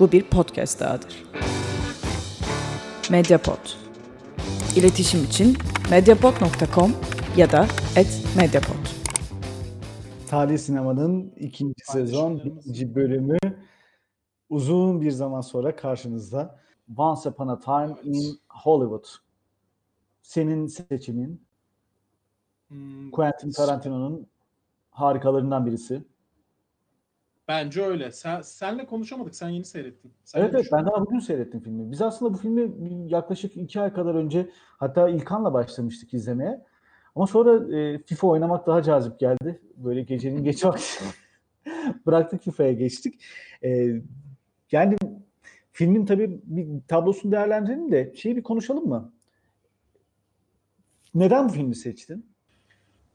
Bu bir podcast dahadır. Mediapod. İletişim için mediapod.com ya da @mediapod. Tarih Sinema'nın ikinci sezon birinci bölümü uzun bir zaman sonra karşınızda. Once Upon a Time in Hollywood. Senin seçimin Hmm, Quentin Tarantino'nun harikalarından birisi. Bence öyle. Sen, senle konuşamadık. Sen yeni seyrettin. Sen Evet evet ben daha bugün seyrettim filmi. Biz aslında bu filmi yaklaşık iki ay kadar önce hatta İlkan'la başlamıştık izlemeye. Ama sonra e, FIFA oynamak daha cazip geldi. Böyle gecenin geç vakti bıraktık FIFA'ya geçtik. E, yani filmin tabii bir tablosunu değerlendirelim de şeyi bir konuşalım mı? Neden bu filmi seçtin?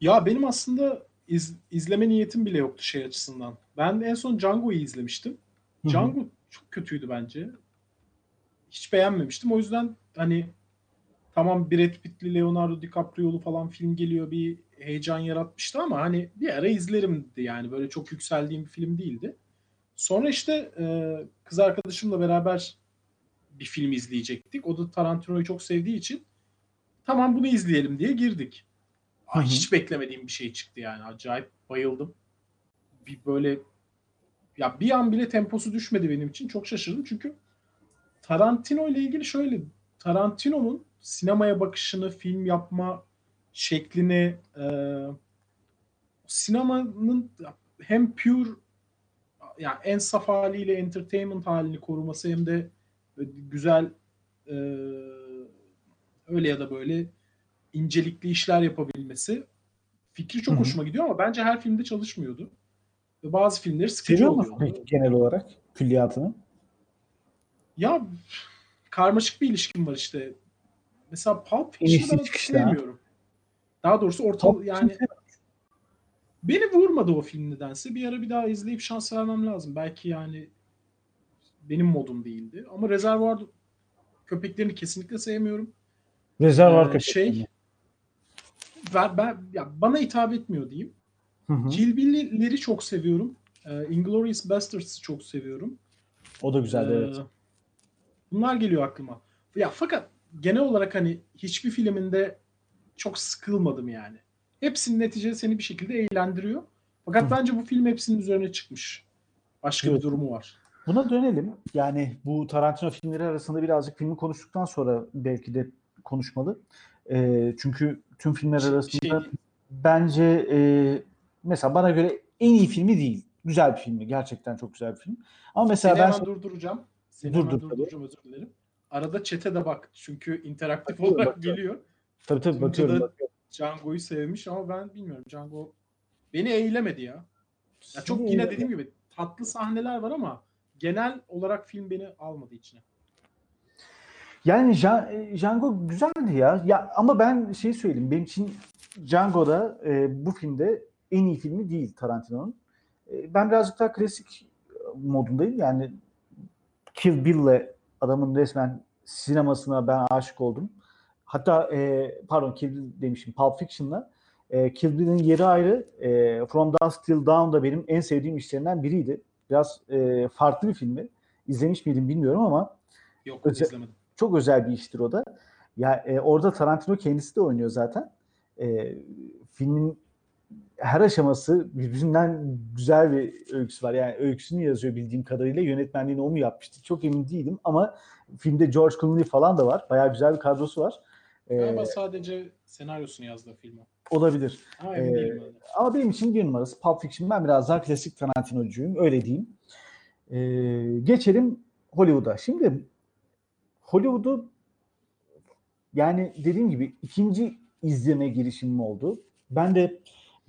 Ya benim aslında iz- izleme niyetim bile yoktu şey açısından. Ben en son Django'yu izlemiştim. Hı hı. Django çok kötüydü bence. Hiç beğenmemiştim. O yüzden hani tamam Brad Pitt'li Leonardo DiCaprio'lu falan film geliyor bir heyecan yaratmıştı ama hani bir ara izlerimdi yani böyle çok yükseldiğim bir film değildi. Sonra işte e, kız arkadaşımla beraber bir film izleyecektik. O da Tarantino'yu çok sevdiği için tamam bunu izleyelim diye girdik. Hı hı. hiç beklemediğim bir şey çıktı yani. Acayip bayıldım. Bir böyle ya bir an bile temposu düşmedi benim için. Çok şaşırdım çünkü Tarantino ile ilgili şöyle Tarantino'nun sinemaya bakışını, film yapma şeklini e, sinemanın hem pure yani en saf haliyle entertainment halini koruması hem de güzel e, öyle ya da böyle incelikli işler yapabilmesi fikri çok Hı hı. hoşuma gidiyor ama bence her filmde çalışmıyordu. Bazı filmleri sıkıcı Seviyor musun oluyordu. peki genel olarak külliyatını? Ya karmaşık bir ilişkim var işte. Mesela Pulp Fiction'ı ben sevmiyorum. Daha doğrusu orta Top yani beni vurmadı o film nedense. Bir ara bir daha izleyip şans vermem lazım. Belki yani benim modum değildi. Ama Rezervuar köpeklerini kesinlikle sevmiyorum. Rezervuar Ee, Köpekleri. şey ben, ben ya bana hitap etmiyor diyeyim. Hı hı. Kill Bill'leri çok seviyorum. Ee, Inglourious Bastards'ı çok seviyorum. O da güzeldi Ee, evet. Bunlar geliyor aklıma. Ya fakat genel olarak hani hiçbir filminde çok sıkılmadım yani. Hepsinin neticede seni bir şekilde eğlendiriyor. Fakat Hı. bence bu film hepsinin üzerine çıkmış. Başka Evet. bir durumu var. Buna dönelim. Yani bu Tarantino filmleri arasında birazcık filmi konuştuktan sonra belki de konuşmalı. Ee, çünkü tüm filmler Şey- arasında şey- bence e, mesela bana göre en iyi filmi değil. Güzel bir filmi. Gerçekten çok güzel bir film. Ama mesela Seni ben hemen durduracağım. Seni Dur, hemen dur, durduracağım özür dilerim. Arada çete de bak. Çünkü interaktif Bakıyorum, olarak bakıyorum. geliyor. tabii tabii Tunca bakıyorum. bakıyorum. Django'yu sevmiş ama ben bilmiyorum. Django beni eğilemedi ya. Ya çok yine dediğim gibi tatlı sahneler var ama genel olarak film beni almadı içine. Yani Ja- Django güzeldi ya. Ya ama ben şey söyleyeyim. Benim için Django'da e, bu filmde en iyi filmi değil Tarantino'nun. E, ben birazcık daha klasik modundayım. Yani Kill Bill'le adamın resmen sinemasına ben aşık oldum. Hatta e, pardon Kill Bill demişim Pulp Fiction'la e, Kill Bill'in yeri ayrı. E, From Dusk Till Dawn da benim en sevdiğim işlerinden biriydi. Biraz e, farklı bir filmi. İzlemiş miydim bilmiyorum ama Yok Özel- izlemedim. çok özel bir iştir o da. Ya e, orada Tarantino kendisi de oynuyor zaten. E, filmin her aşaması birbirinden güzel bir öyküsü var. Yani öyküsünü yazıyor bildiğim kadarıyla. Yönetmenliğini o mu yapmıştı? Çok emin değilim ama filmde George Clooney falan da var. Bayağı güzel bir kadrosu var. Galiba sadece senaryosunu yazdı filmi. olabilir. Emin Ee, değilim ben. Ama benim için bir numarası Pulp Fiction. Ben biraz daha klasik Tarantino'cuyum. Öyle diyeyim. Ee, geçelim Hollywood'a. Şimdi Hollywood'u yani dediğim gibi ikinci izleme girişimim oldu. Ben de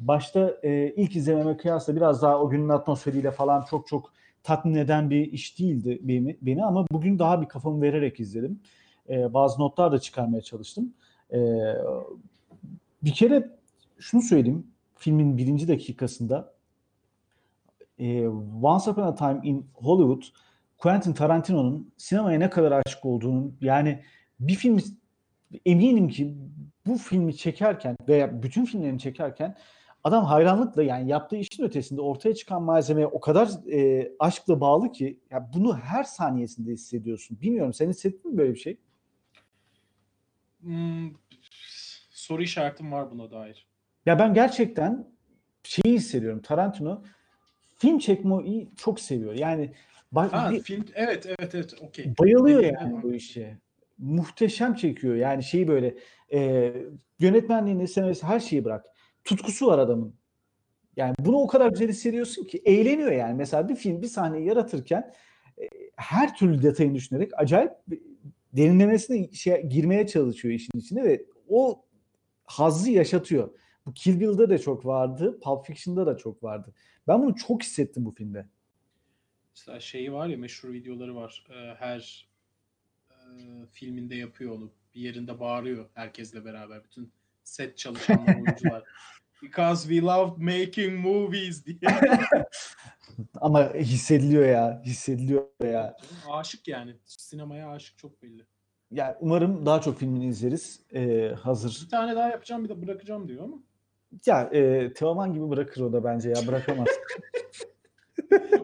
başta e, ilk izlememe kıyasla biraz daha o günün atmosferiyle falan çok çok tatmin eden bir iş değildi beni, beni ama bugün daha bir kafamı vererek izledim. E, bazı notlar da çıkarmaya çalıştım. E, bir kere şunu söyleyeyim. Filmin birinci dakikasında e, Once Upon a Time in Hollywood Quentin Tarantino'nun sinemaya ne kadar aşık olduğunu yani bir film eminim ki bu filmi çekerken veya bütün filmlerini çekerken adam hayranlıkla yani yaptığı işin ötesinde ortaya çıkan malzemeye o kadar e, aşkla bağlı ki ya bunu her saniyesinde hissediyorsun. Bilmiyorum sen hissettin mi böyle bir şey? Hmm, soru işaretim var buna dair. Ya ben gerçekten şeyi hissediyorum. Tarantino film çekmeyi çok seviyor. Yani bak, Ha, bir- film evet evet evet okey. bayılıyor Dediğin yani bu işe. Muhteşem çekiyor. Yani şeyi böyle e, yönetmenliğini, senaryosu her şeyi bırak. Tutkusu var adamın. Yani bunu o kadar güzel hissediyorsun ki eğleniyor yani. Mesela bir film bir sahneyi yaratırken e, her türlü detayını düşünerek acayip derinlemesine şey, girmeye çalışıyor işin içine ve o hazzı yaşatıyor. Bu Kill Bill'de de çok vardı. Pulp Fiction'da da çok vardı. Ben bunu çok hissettim bu filmde. Mesela şeyi var ya meşhur videoları var. Ee, her e, filminde yapıyor onu. Bir yerinde bağırıyor herkesle beraber. Bütün set çalışanlar, oyuncular. Because we love making movies diye. Ama hissediliyor ya. Hissediliyor ya. aşık yani. Sinemaya aşık çok belli. Yani umarım daha çok filmini izleriz. Ee, hazır. Bir tane daha yapacağım bir de bırakacağım diyor ama. Ya e, Teoman gibi bırakır o da bence ya. Bırakamaz.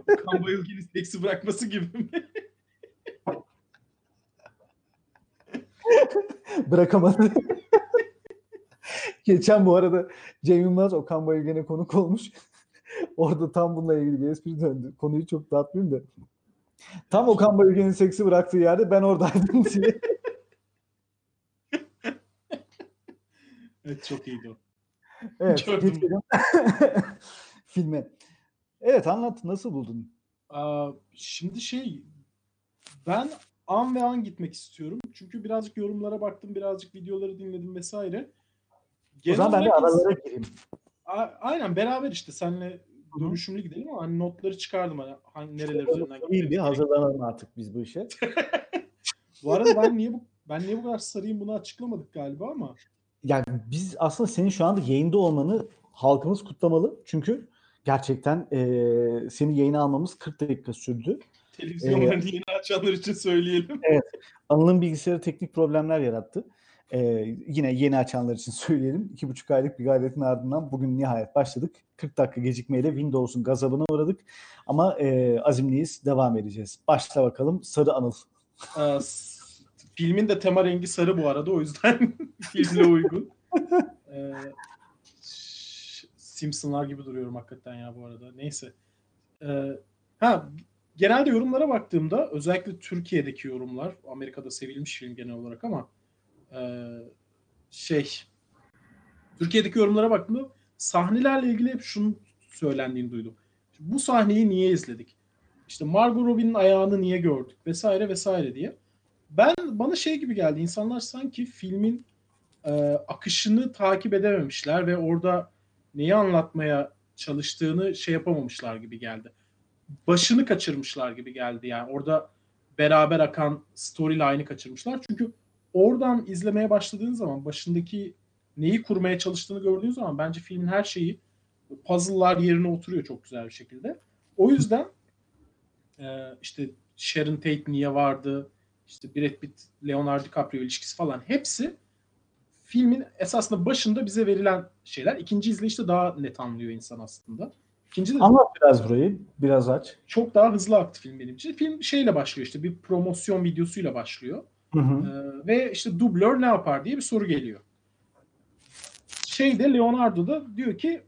Kan Bayılgen'in seksi bırakması gibi mi? Bırakamaz. Geçen bu arada Cem Yılmaz Okan Bayülgen'e konuk olmuş. Orada tam bununla ilgili bir espri döndü. Konuyu çok dağıtmayayım da. Tam Okan Bayülgen'in seksi bıraktığı yerde ben oradaydım diye. evet çok iyiydi o. Evet, geçelim filme. Evet anlat nasıl buldun? Aa, şimdi şey ben an ve an gitmek istiyorum. Çünkü birazcık yorumlara baktım, birazcık videoları dinledim vesaire. O zaman ben de aralara gireyim. A- aynen beraber işte hı. dönüşümlü gidelim ama hani notları çıkardım hani hangi nereler üzerinden Değil bir hazırlanalım artık biz bu işe. Bu arada ben niye bu ben niye bu kadar sarıyım bunu açıklamadık galiba ama Yani biz aslında senin şu anda yayında olmanı halkımız kutlamalı. Çünkü gerçekten eee seni yayına almamız 40 dakika sürdü. televizyonlarını yeni açanlar için söyleyelim. Anıl'ın bilgisayarı teknik problemler yarattı. Eee, yine yeni açanlar için söyleyelim. İki buçuk aylık bir gayretin ardından bugün nihayet başladık. 40 dakika gecikmeyle Windows'un gazabına uğradık. Ama eee, azimliyiz, devam edeceğiz. Başla bakalım Sarı Anıl. S- filmin de tema rengi sarı bu arada o yüzden filmle uygun. Ee, Simpsonlar gibi duruyorum hakikaten ya bu arada. Neyse. Ee, ha genelde yorumlara baktığımda özellikle Türkiye'deki yorumlar Amerika'da sevilmiş film genel olarak ama e, şey Türkiye'deki yorumlara baktığımda sahnelerle ilgili hep şunun söylendiğini duydum. Bu sahneyi niye izledik? İşte Margot Robbie'nin ayağını niye gördük vesaire vesaire diye. Ben bana şey gibi geldi. İnsanlar sanki filmin e, akışını takip edememişler ve orada neyi anlatmaya çalıştığını şey yapamamışlar gibi geldi. Başını kaçırmışlar gibi geldi yani. Orada beraber akan storyline'ı kaçırmışlar. Çünkü oradan izlemeye başladığın zaman başındaki neyi kurmaya çalıştığını gördüğün zaman bence filmin her şeyi puzzle'lar yerine oturuyor çok güzel bir şekilde. O yüzden e, işte Sharon Tate niye vardı, işte Brad Pitt, Leonardo DiCaprio ilişkisi falan hepsi filmin esasında başında bize verilen şeyler. İkinci izleyişte daha net anlıyor insan aslında. İkinci de Anlat biraz burayı, biraz aç. çok daha hızlı aktı film benim için. Film şeyle başlıyor işte bir promosyon videosuyla başlıyor. Hı hı. Ee, ve işte dublör ne yapar diye bir soru geliyor. Şeyde Leonardo da diyor ki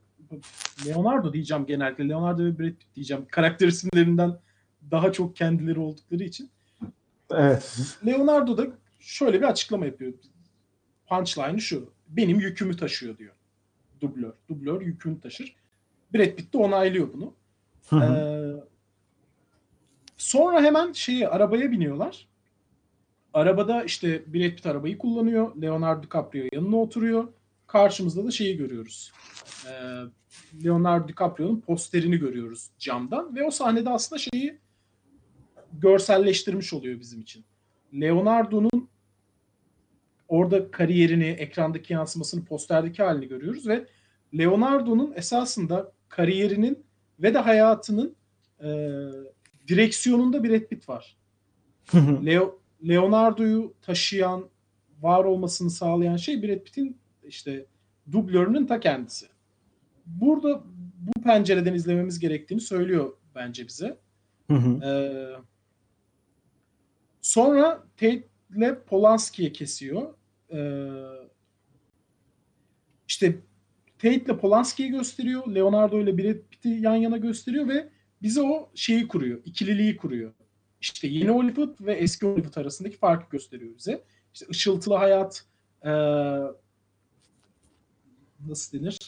Leonardo diyeceğim genellikle. Leonardo ve Brad Pitt diyeceğim. Karakter isimlerinden daha çok kendileri oldukları için. Evet. Leonardo da şöyle bir açıklama yapıyor. Punchline'ı şu. Benim yükümü taşıyor diyor. Dublör. Dublör yükünü taşır. Brad Pitt de onaylıyor bunu. Hı hı. Ee, sonra hemen şeyi arabaya biniyorlar. Arabada işte Brad Pitt arabayı kullanıyor. Leonardo DiCaprio yanına oturuyor. Karşımızda da şeyi görüyoruz. Ee, Leonardo DiCaprio'nun posterini görüyoruz camdan ve o sahnede aslında şeyi görselleştirmiş oluyor bizim için. Leonardo'nun orada kariyerini, ekrandaki yansımasını, posterdeki halini görüyoruz ve Leonardo'nun esasında kariyerinin ve de hayatının e, direksiyonunda Brad Pitt var. Leo, Leonardo'yu taşıyan, var olmasını sağlayan şey Brad Pitt'in işte dublörünün ta kendisi. burada bu pencereden izlememiz gerektiğini söylüyor bence bize. Hı hı. Ee, sonra Tate'le Polanski'ye kesiyor. Ee, işte Tate'le Polanski'yi gösteriyor. Leonardo ile Brad Pitt'i yan yana gösteriyor ve bize o şeyi kuruyor. ikililiği kuruyor. İşte yeni Hollywood ve eski Hollywood arasındaki farkı gösteriyor bize. İşte ışıltılı hayat ee, nasıl denir?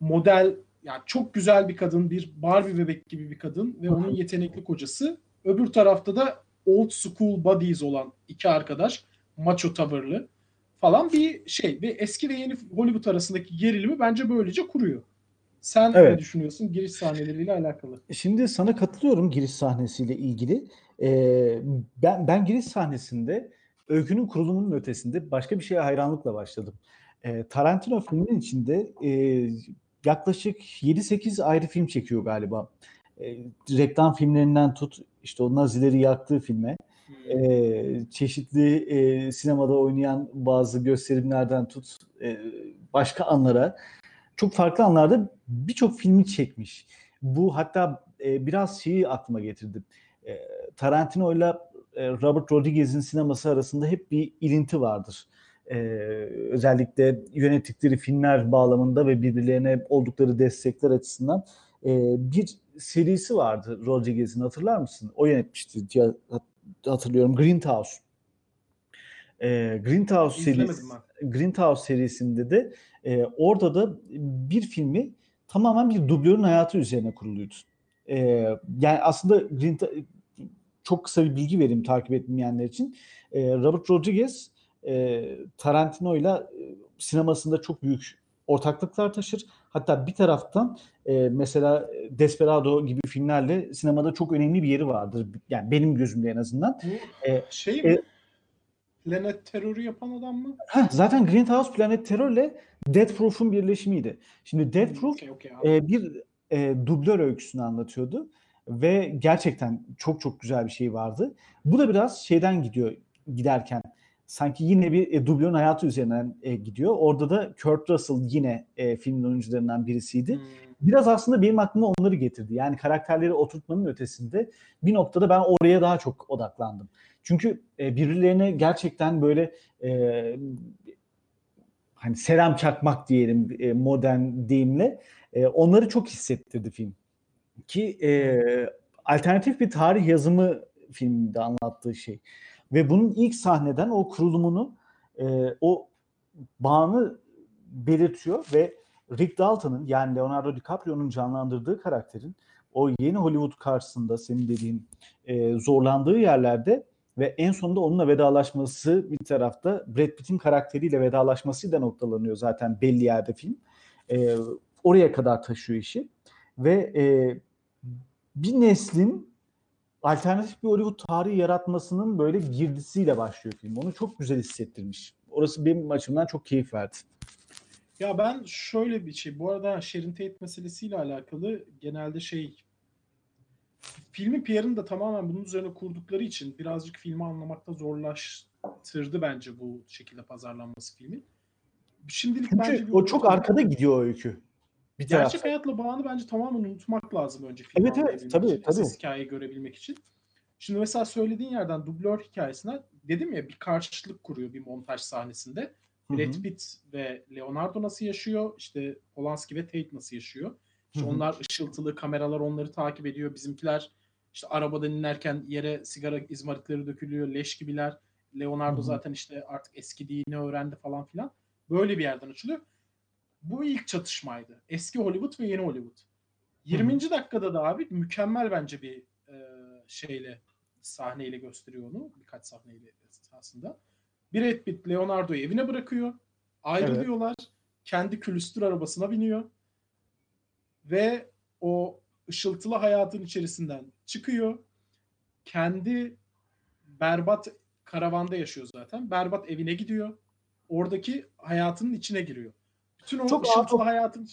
Model yani çok güzel bir kadın, bir Barbie bebek gibi bir kadın ve onun yetenekli kocası. Öbür tarafta da old school buddies olan iki arkadaş, macho tavırlı falan bir şey ve eski ve yeni Hollywood arasındaki gerilimi bence böylece kuruyor. Sen Evet. ne düşünüyorsun giriş sahneleriyle alakalı? Şimdi sana katılıyorum giriş sahnesiyle ilgili. Ee, ben ben giriş sahnesinde öykünün kurulumunun ötesinde başka bir şeye hayranlıkla başladım. Ee, Tarantino filminin içinde e, yaklaşık 7-8 ayrı film çekiyor galiba. E, reklam filmlerinden tut işte o Nazileri yaktığı filme, e, çeşitli e, sinemada oynayan bazı gösterimlerden tut e, başka anlara çok farklı anlarda birçok filmi çekmiş. Bu hatta e, biraz şeyi aklıma getirdi. E, Tarantino ile Robert Rodriguez'in sineması arasında hep bir ilinti vardır. E, özellikle yönettikleri filmler bağlamında ve birbirlerine oldukları destekler açısından e, bir serisi vardı Rodriguez'in hatırlar mısın? O yönetmişti diye hat- hatırlıyorum. Greenhouse. E, Greenhouse serisi. Greenhouse serisinde de e, orada da bir filmi tamamen bir dublörün hayatı üzerine kuruluydu. E, yani aslında Green, çok kısa bir bilgi vereyim takip etmeyenler için. E, Robert Rodriguez e, Tarantino ile e, sinemasında çok büyük ortaklıklar taşır. Hatta bir taraftan e, mesela Desperado gibi filmlerle sinemada çok önemli bir yeri vardır. Yani benim gözümde en azından. Bu E, şey e- mi? Planet terörü yapan adam mı? Heh, zaten Greenhouse Planet Terror ile Death Proof'un birleşimiydi. Şimdi Death Proof okey, anladım. e, bir e, dublör öyküsünü anlatıyordu ve gerçekten çok çok güzel bir şey vardı. Bu da biraz şeyden gidiyor giderken sanki yine bir e, dublörün hayatı üzerinden e, gidiyor. Orada da Kurt Russell yine e, filmin oyuncularından birisiydi. Hmm. Biraz aslında benim aklıma onları getirdi. Yani karakterleri oturtmanın ötesinde bir noktada ben oraya daha çok odaklandım. Çünkü e, birbirlerine gerçekten böyle e, hani selam çakmak diyelim e, modern deyimle e, onları çok hissettirdi film. Ki e, alternatif bir tarih yazımı filmde anlattığı şey. Ve bunun ilk sahneden o kurulumunu, e, o bağını belirtiyor ve Rick Dalton'ın yani Leonardo DiCaprio'nun canlandırdığı karakterin o yeni Hollywood karşısında senin dediğin e, zorlandığı yerlerde ve en sonunda onunla vedalaşması bir tarafta Brad Pitt'in karakteriyle vedalaşmasıyla noktalanıyor zaten belli yerde film. E, oraya kadar taşıyor işi ve e, bir neslin alternatif bir Hollywood tarihi yaratmasının böyle girdisiyle başlıyor film. Onu çok güzel hissettirmiş. Orası benim açımdan çok keyif verdi. Ya ben şöyle bir şey. Bu arada Sharon Tate meselesiyle alakalı genelde şey filmin PR'ını da tamamen bunun üzerine kurdukları için birazcık filmi anlamakta zorlaştırdı bence bu şekilde pazarlanması filmin. Şimdilik bence Çünkü bir o çok arkada gidiyor o öykü. Bir Gerçek tarafta. hayatla bağını bence tamamen unutmak lazım önce filmi Evet, evet, tabii, için, tabii. hikayeyi görebilmek için. Şimdi mesela söylediğin yerden dublör hikayesine dedim ya bir karşıtlık kuruyor bir montaj sahnesinde. Brad Pitt ve Leonardo nasıl yaşıyor? İşte Polanski ve Tate nasıl yaşıyor? İşte onlar ışıltılı, kameralar onları takip ediyor. Bizimkiler işte arabadan inerken yere sigara izmaritleri dökülüyor, leş gibiler. Leonardo zaten işte artık eskidiğini öğrendi falan filan. Böyle bir yerden açılıyor. Bu ilk çatışmaydı. Eski Hollywood ve yeni Hollywood. 20. dakikada da abi mükemmel bence bir e, şeyle sahneyle gösteriyor onu. Birkaç sahneyle esasında. Brad Pitt Leonardo'yu evine bırakıyor. Ayrılıyorlar. Kendi külüstür arabasına biniyor. Ve o ışıltılı hayatın içerisinden çıkıyor. Kendi berbat karavanda yaşıyor zaten. Berbat evine gidiyor. Oradaki hayatının içine giriyor. Bütün o Çok ışıltılı ağır- hayatın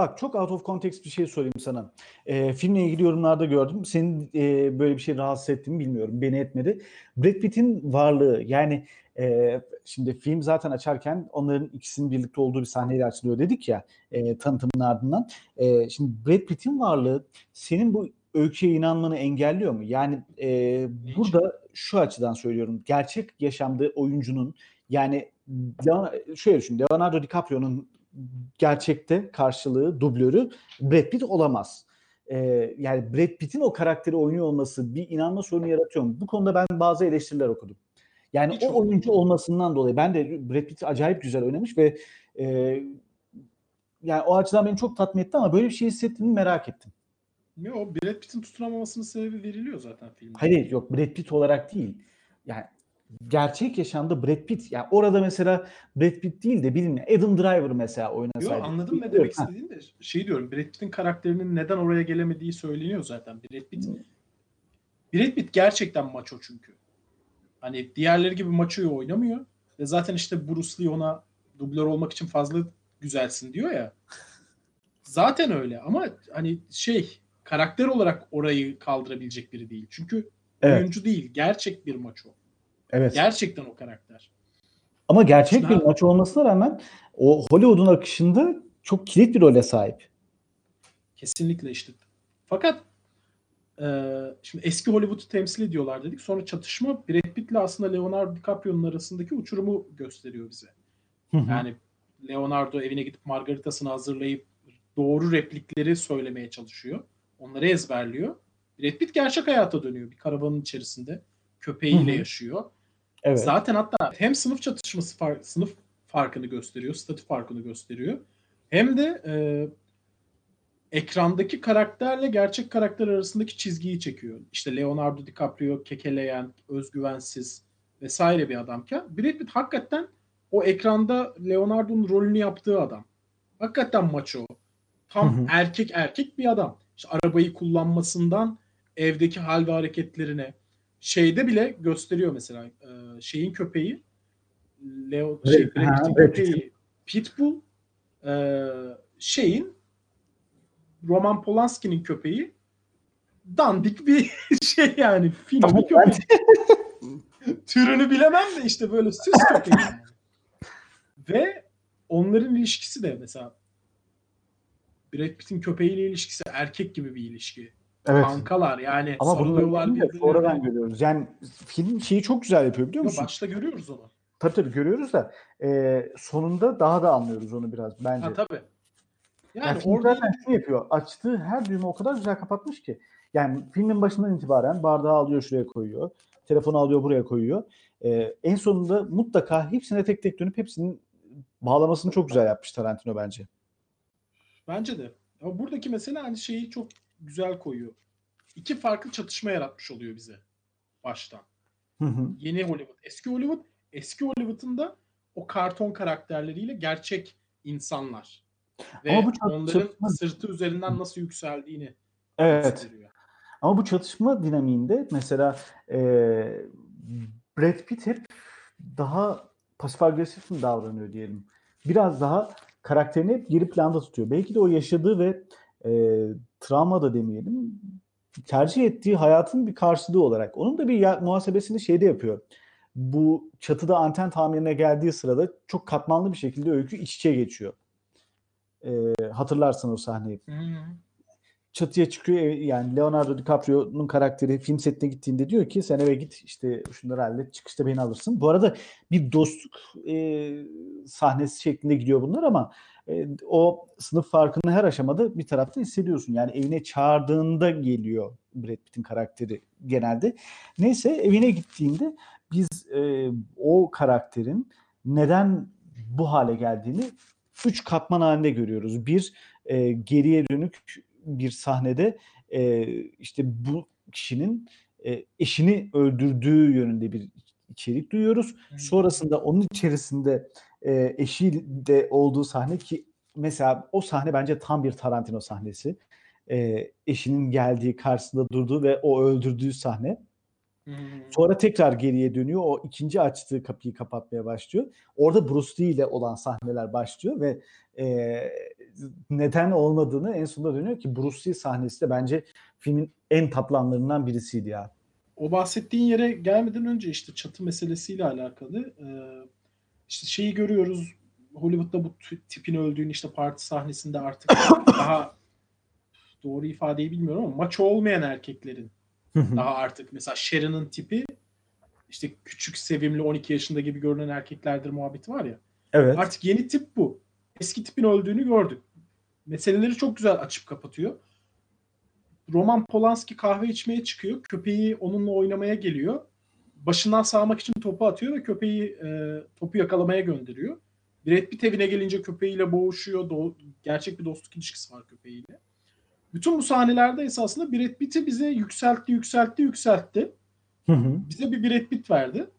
Bak çok out of context bir şey sorayım sana. Ee, filmle ilgili yorumlarda gördüm. Senin e, böyle bir şey rahatsız ettiğini bilmiyorum. Beni etmedi. Brad Pitt'in varlığı yani e, şimdi film zaten açarken onların ikisinin birlikte olduğu bir sahneyle açılıyor dedik ya e, tanıtımın ardından. E, şimdi Brad Pitt'in varlığı senin bu öyküye inanmanı engelliyor mu? Yani e, burada şu açıdan söylüyorum. Gerçek yaşamda oyuncunun yani şöyle düşün. Leonardo DiCaprio'nun gerçekte karşılığı, dublörü Brad Pitt olamaz. Ee, yani Brad Pitt'in o karakteri oynuyor olması bir inanma sorunu yaratıyor mu? Bu konuda ben bazı eleştiriler okudum. Yani Hiç o olmadı. oyuncu olmasından dolayı ben de Brad Pitt acayip güzel oynamış ve e, yani o açıdan beni çok tatmin etti ama böyle bir şey hissettiğimi merak ettim. Yo, Brad Pitt'in tutunamamasının sebebi veriliyor zaten filmde. Hayır yok Brad Pitt olarak değil. Yani gerçek yaşamda Brad Pitt yani orada mesela Brad Pitt değil de bilin Adam Driver mesela oynasaydı. anladım ne demek istediğini de şey diyorum Brad Pitt'in karakterinin neden oraya gelemediği söyleniyor zaten. Brad Pitt Brad Pitt gerçekten maço çünkü. Hani diğerleri gibi maçoyu oynamıyor ve zaten işte Bruce Lee ona dublör olmak için fazla güzelsin diyor ya. Zaten öyle ama hani şey karakter olarak orayı kaldırabilecek biri değil. Çünkü Evet, oyuncu değil, gerçek bir maço. Evet. Gerçekten o karakter. Ama gerçek bir maç olmasına rağmen o Hollywood'un akışında çok kilit bir role sahip. Kesinlikle işte. Fakat e, şimdi eski Hollywood'u temsil ediyorlar dedik. Sonra çatışma Brad Pitt'le aslında Leonardo DiCaprio'nun arasındaki uçurumu gösteriyor bize. Yani Leonardo evine gidip margaritasını hazırlayıp doğru replikleri söylemeye çalışıyor. Onları ezberliyor. Brad Pitt gerçek hayata dönüyor. Bir karavanın içerisinde. Köpeğiyle hı. yaşıyor. Evet. Zaten hatta hem sınıf çatışması far- sınıf farkını gösteriyor, statü farkını gösteriyor. Hem de e, ekrandaki karakterle gerçek karakter arasındaki çizgiyi çekiyor. İşte Leonardo DiCaprio kekeleyen, özgüvensiz vesaire bir adamken Brad Pitt hakikaten o ekranda Leonardo'nun rolünü yaptığı adam. Hakikaten maço. Tam Hı hı. erkek erkek bir adam. İşte arabayı kullanmasından evdeki hal ve hareketlerine şeyde bile gösteriyor mesela e, şeyin köpeği Leo şey, ha, köpeği Pitbull e, şeyin Roman Polanski'nin köpeği dandik bir şey yani film Tamam, köpek. Türünü bilemem de işte böyle süs köpeği. yani. Ve onların ilişkisi de mesela Brad Pitt'in köpeğiyle ilişkisi erkek gibi bir ilişki. Evet. Kankalar yani Ama bunu sarılıyorlar birbirlerine. sonradan görüyoruz. Yani film şeyi çok güzel yapıyor biliyor Yo, musun? Başta görüyoruz onu. Tabii tabii görüyoruz da e, sonunda daha da anlıyoruz onu biraz bence. Ha tabii. Yani, Yani orada zaten şunu yapıyor. Açtığı her düğme o kadar güzel kapatmış ki. Yani filmin başından itibaren bardağı alıyor şuraya koyuyor. Telefonu alıyor buraya koyuyor. Ee, en sonunda mutlaka hepsine tek tek dönüp hepsinin bağlamasını çok güzel yapmış Tarantino bence. bence de. Ama buradaki mesela hani şeyi çok güzel koyuyor. İki farklı çatışma yaratmış oluyor bize baştan. Hı hı. Yeni Hollywood, eski Hollywood, eski Hollywood'un da o karton karakterleriyle gerçek insanlar. Ve Ama bu çat- onların çatışma- sırtı üzerinden nasıl yükseldiğini Evet. gösteriyor. Ama bu çatışma dinamiğinde mesela e, Brad Pitt hep daha pasif agresif mi davranıyor diyelim. Biraz daha karakterini hep geri planda tutuyor. Belki de o yaşadığı ve e, travma da demeyelim tercih ettiği hayatın bir karşılığı olarak. Onun da bir muhasebesini şeyde yapıyor. Bu çatıda anten tamirine geldiği sırada çok katmanlı bir şekilde öykü iç içe geçiyor. E, hatırlarsın o sahneyi Hı. Çatıya çıkıyor yani Leonardo DiCaprio'nun karakteri film setine gittiğinde diyor ki sen eve git işte şunları hallet çıkışta beni alırsın. Bu arada bir dostluk e, sahnesi şeklinde gidiyor bunlar ama e, o sınıf farkını her aşamada bir tarafta hissediyorsun. Yani evine çağırdığında geliyor Brad Pitt'in karakteri genelde. Neyse evine gittiğinde biz e, o karakterin neden bu hale geldiğini üç katman halinde görüyoruz. Bir e, geriye dönük bir sahnede e, işte bu kişinin e, eşini öldürdüğü yönünde bir içerik duyuyoruz. Sonrasında onun içerisinde e, eşi de olduğu sahne ki mesela o sahne bence tam bir Tarantino sahnesi. E, eşinin geldiği karşısında durduğu ve o öldürdüğü sahne. Hı. Sonra tekrar geriye dönüyor. O ikinci açtığı kapıyı kapatmaya başlıyor. Orada Bruce Lee ile olan sahneler başlıyor ve e, neden olmadığını en sonunda dönüyor ki Bruce Lee sahnesi de bence filmin en tatlı anlarından birisiydi ya. O bahsettiğin yere gelmeden önce işte çatı meselesiyle alakalı e, işte şeyi görüyoruz Hollywood'da bu tipin öldüğünü işte parti sahnesinde artık daha doğru ifadeyi bilmiyorum ama maço olmayan erkeklerin daha artık mesela Sharon'ın tipi işte küçük sevimli 12 yaşında gibi görünen erkeklerdir muhabbeti var ya. Evet. Artık yeni tip bu. Eski tipin öldüğünü gördük. Meseleleri çok güzel açıp kapatıyor. Roman Polanski kahve içmeye çıkıyor. Köpeği onunla oynamaya geliyor. Başından sağmak için topu atıyor ve köpeği e, topu yakalamaya gönderiyor. Brad Pitt evine gelince köpeğiyle boğuşuyor. Do- gerçek bir dostluk ilişkisi var köpeğiyle. Bütün bu sahnelerde esasında Brad Pitt'i bize yükseltti, yükseltti, yükseltti. Bize bir Brad Pitt verdi.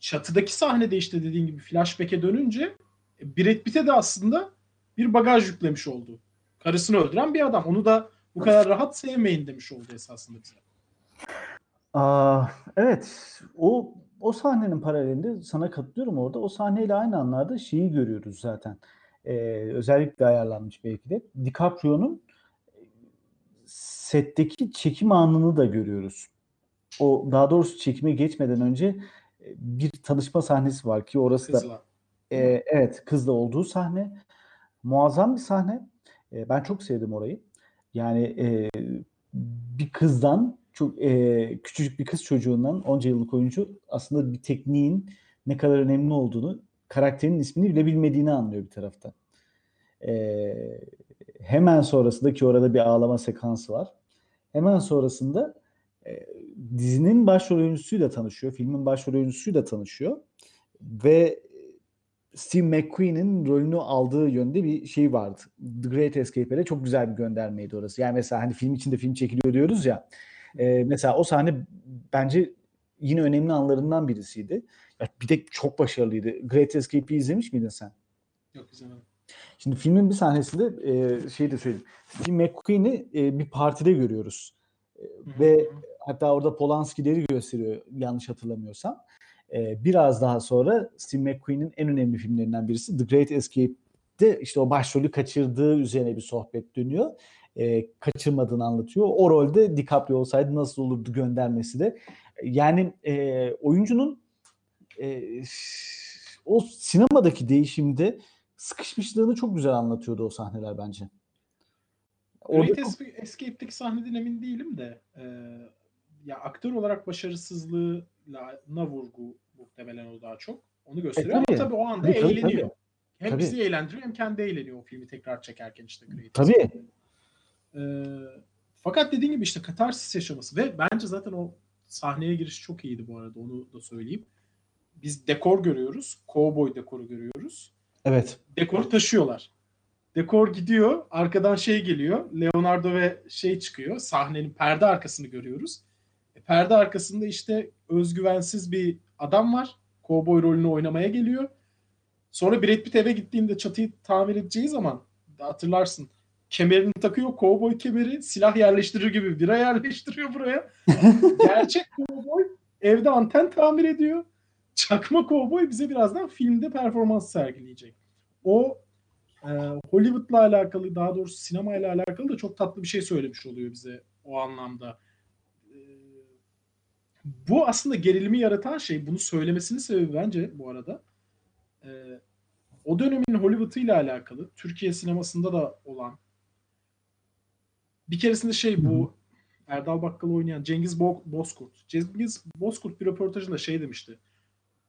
Çatıdaki sahnede işte dediğin gibi flashback'e dönünce e, Brad Pitt'e de aslında bir bagaj yüklemiş oldu. Karısını öldüren bir adam. Onu da bu kadar rahat sevmeyin demiş oldu esasında bize. Aa, evet. O o sahnenin paralelinde sana katılıyorum orada. O sahneyle aynı anlarda şeyi görüyoruz zaten. Ee, özellikle ayarlanmış belki de. DiCaprio'nun setteki çekim anını da görüyoruz. O daha doğrusu çekime geçmeden önce e, bir tanışma sahnesi var ki orası Kızla. da e, evet kızla olduğu sahne. Muazzam bir sahne. E, ben çok sevdim orayı. Yani e, bir kızdan çok e, küçücük bir kız çocuğundan onca yıllık oyuncu aslında bir tekniğin ne kadar önemli olduğunu karakterin ismini bile bilmediğini anlıyor bir taraftan. E, hemen sonrasında ki orada bir ağlama sekansı var. Hemen sonrasında e, dizinin başrol oyuncusuyla tanışıyor. Filmin başrol oyuncusuyla tanışıyor. Ve Steve McQueen'in rolünü aldığı yönde bir şey vardı. The Great Escape'e çok güzel bir göndermeydi orası. Yani mesela hani film içinde film çekiliyor diyoruz ya. E, mesela o sahne bence yine önemli anlarından birisiydi. Ya bir de çok başarılıydı. Great Escape'i izlemiş miydin sen? Yok izlemedim. Şimdi filmin bir sahnesinde e, şey de söyleyeyim. Steve McQueen'i e, bir partide görüyoruz. E, ve hatta orada Polanski'leri gösteriyor yanlış hatırlamıyorsam. E, biraz daha sonra Steve McQueen'in en önemli filmlerinden birisi The Great Escape'de işte o başrolü kaçırdığı üzerine bir sohbet dönüyor. E, kaçırmadığını anlatıyor. O rolde DiCaprio olsaydı nasıl olurdu göndermesi de. Yani e, oyuncunun e, o sinemadaki değişimde sıkışmışlığını çok güzel anlatıyordu o sahneler bence. Great Escape- Escape'deki sahneden emin değilim de e, ya aktör olarak başarısızlığına vurgu muhtemelen o daha çok. Onu gösteriyor tabii. ama tabii o anda Tabii, eğleniyor. tabii. Hem Tabii. bizi eğlendiriyor hem kendi eğleniyor o filmi tekrar çekerken işte Great Tabii. E, fakat dediğin gibi işte katarsis yaşaması ve bence zaten o sahneye giriş çok iyiydi bu arada onu da söyleyeyim. Biz dekor görüyoruz. Cowboy dekoru görüyoruz. Evet. dekor taşıyorlar. Dekor gidiyor, arkadan şey geliyor. Leonardo ve şey çıkıyor. Sahnenin perde arkasını görüyoruz. E, perde arkasında işte özgüvensiz bir adam var. Kovboy rolünü oynamaya geliyor. Sonra Brad Pitt eve gittiğinde çatıyı tamir edeceği zaman hatırlarsın. Kemerini takıyor, kovboy kemeri, silah yerleştirir gibi bira yerleştiriyor buraya. Gerçek kovboy evde anten tamir ediyor. Çakma kovboy bize birazdan filmde performans sergileyecek. O e, Hollywood'la alakalı daha doğrusu sinemayla alakalı da çok tatlı bir şey söylemiş oluyor bize o anlamda. E, bu aslında gerilimi yaratan şey bunu söylemesinin sebebi bence bu arada e, o dönemin Hollywood'uyla alakalı Türkiye sinemasında da olan bir keresinde şey bu Erdal Bakkal oynayan Cengiz Bo- Bozkurt. Cengiz Bozkurt bir röportajında şey demişti.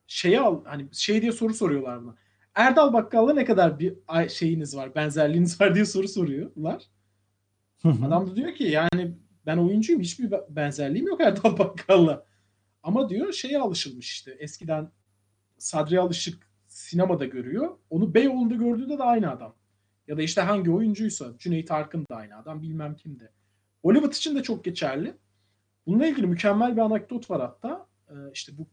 Şeye al hani şey diye soru soruyorlar buna. Erdal Bakkal'la ne kadar bir şeyiniz var, benzerliğiniz var diye soru soruyorlar. Adam da diyor ki yani ben oyuncuyum hiçbir be- benzerliğim yok Erdal Bakkal'la. Ama diyor şeye alışılmış işte eskiden Sadri Alışık sinemada görüyor. Onu Beyoğlu'nda gördüğünde de aynı adam. Ya da işte hangi oyuncuysa Cüneyt Arkın da aynı adam bilmem kim de. Hollywood için de çok geçerli. Bununla ilgili mükemmel bir anekdot var hatta. Ee, işte bu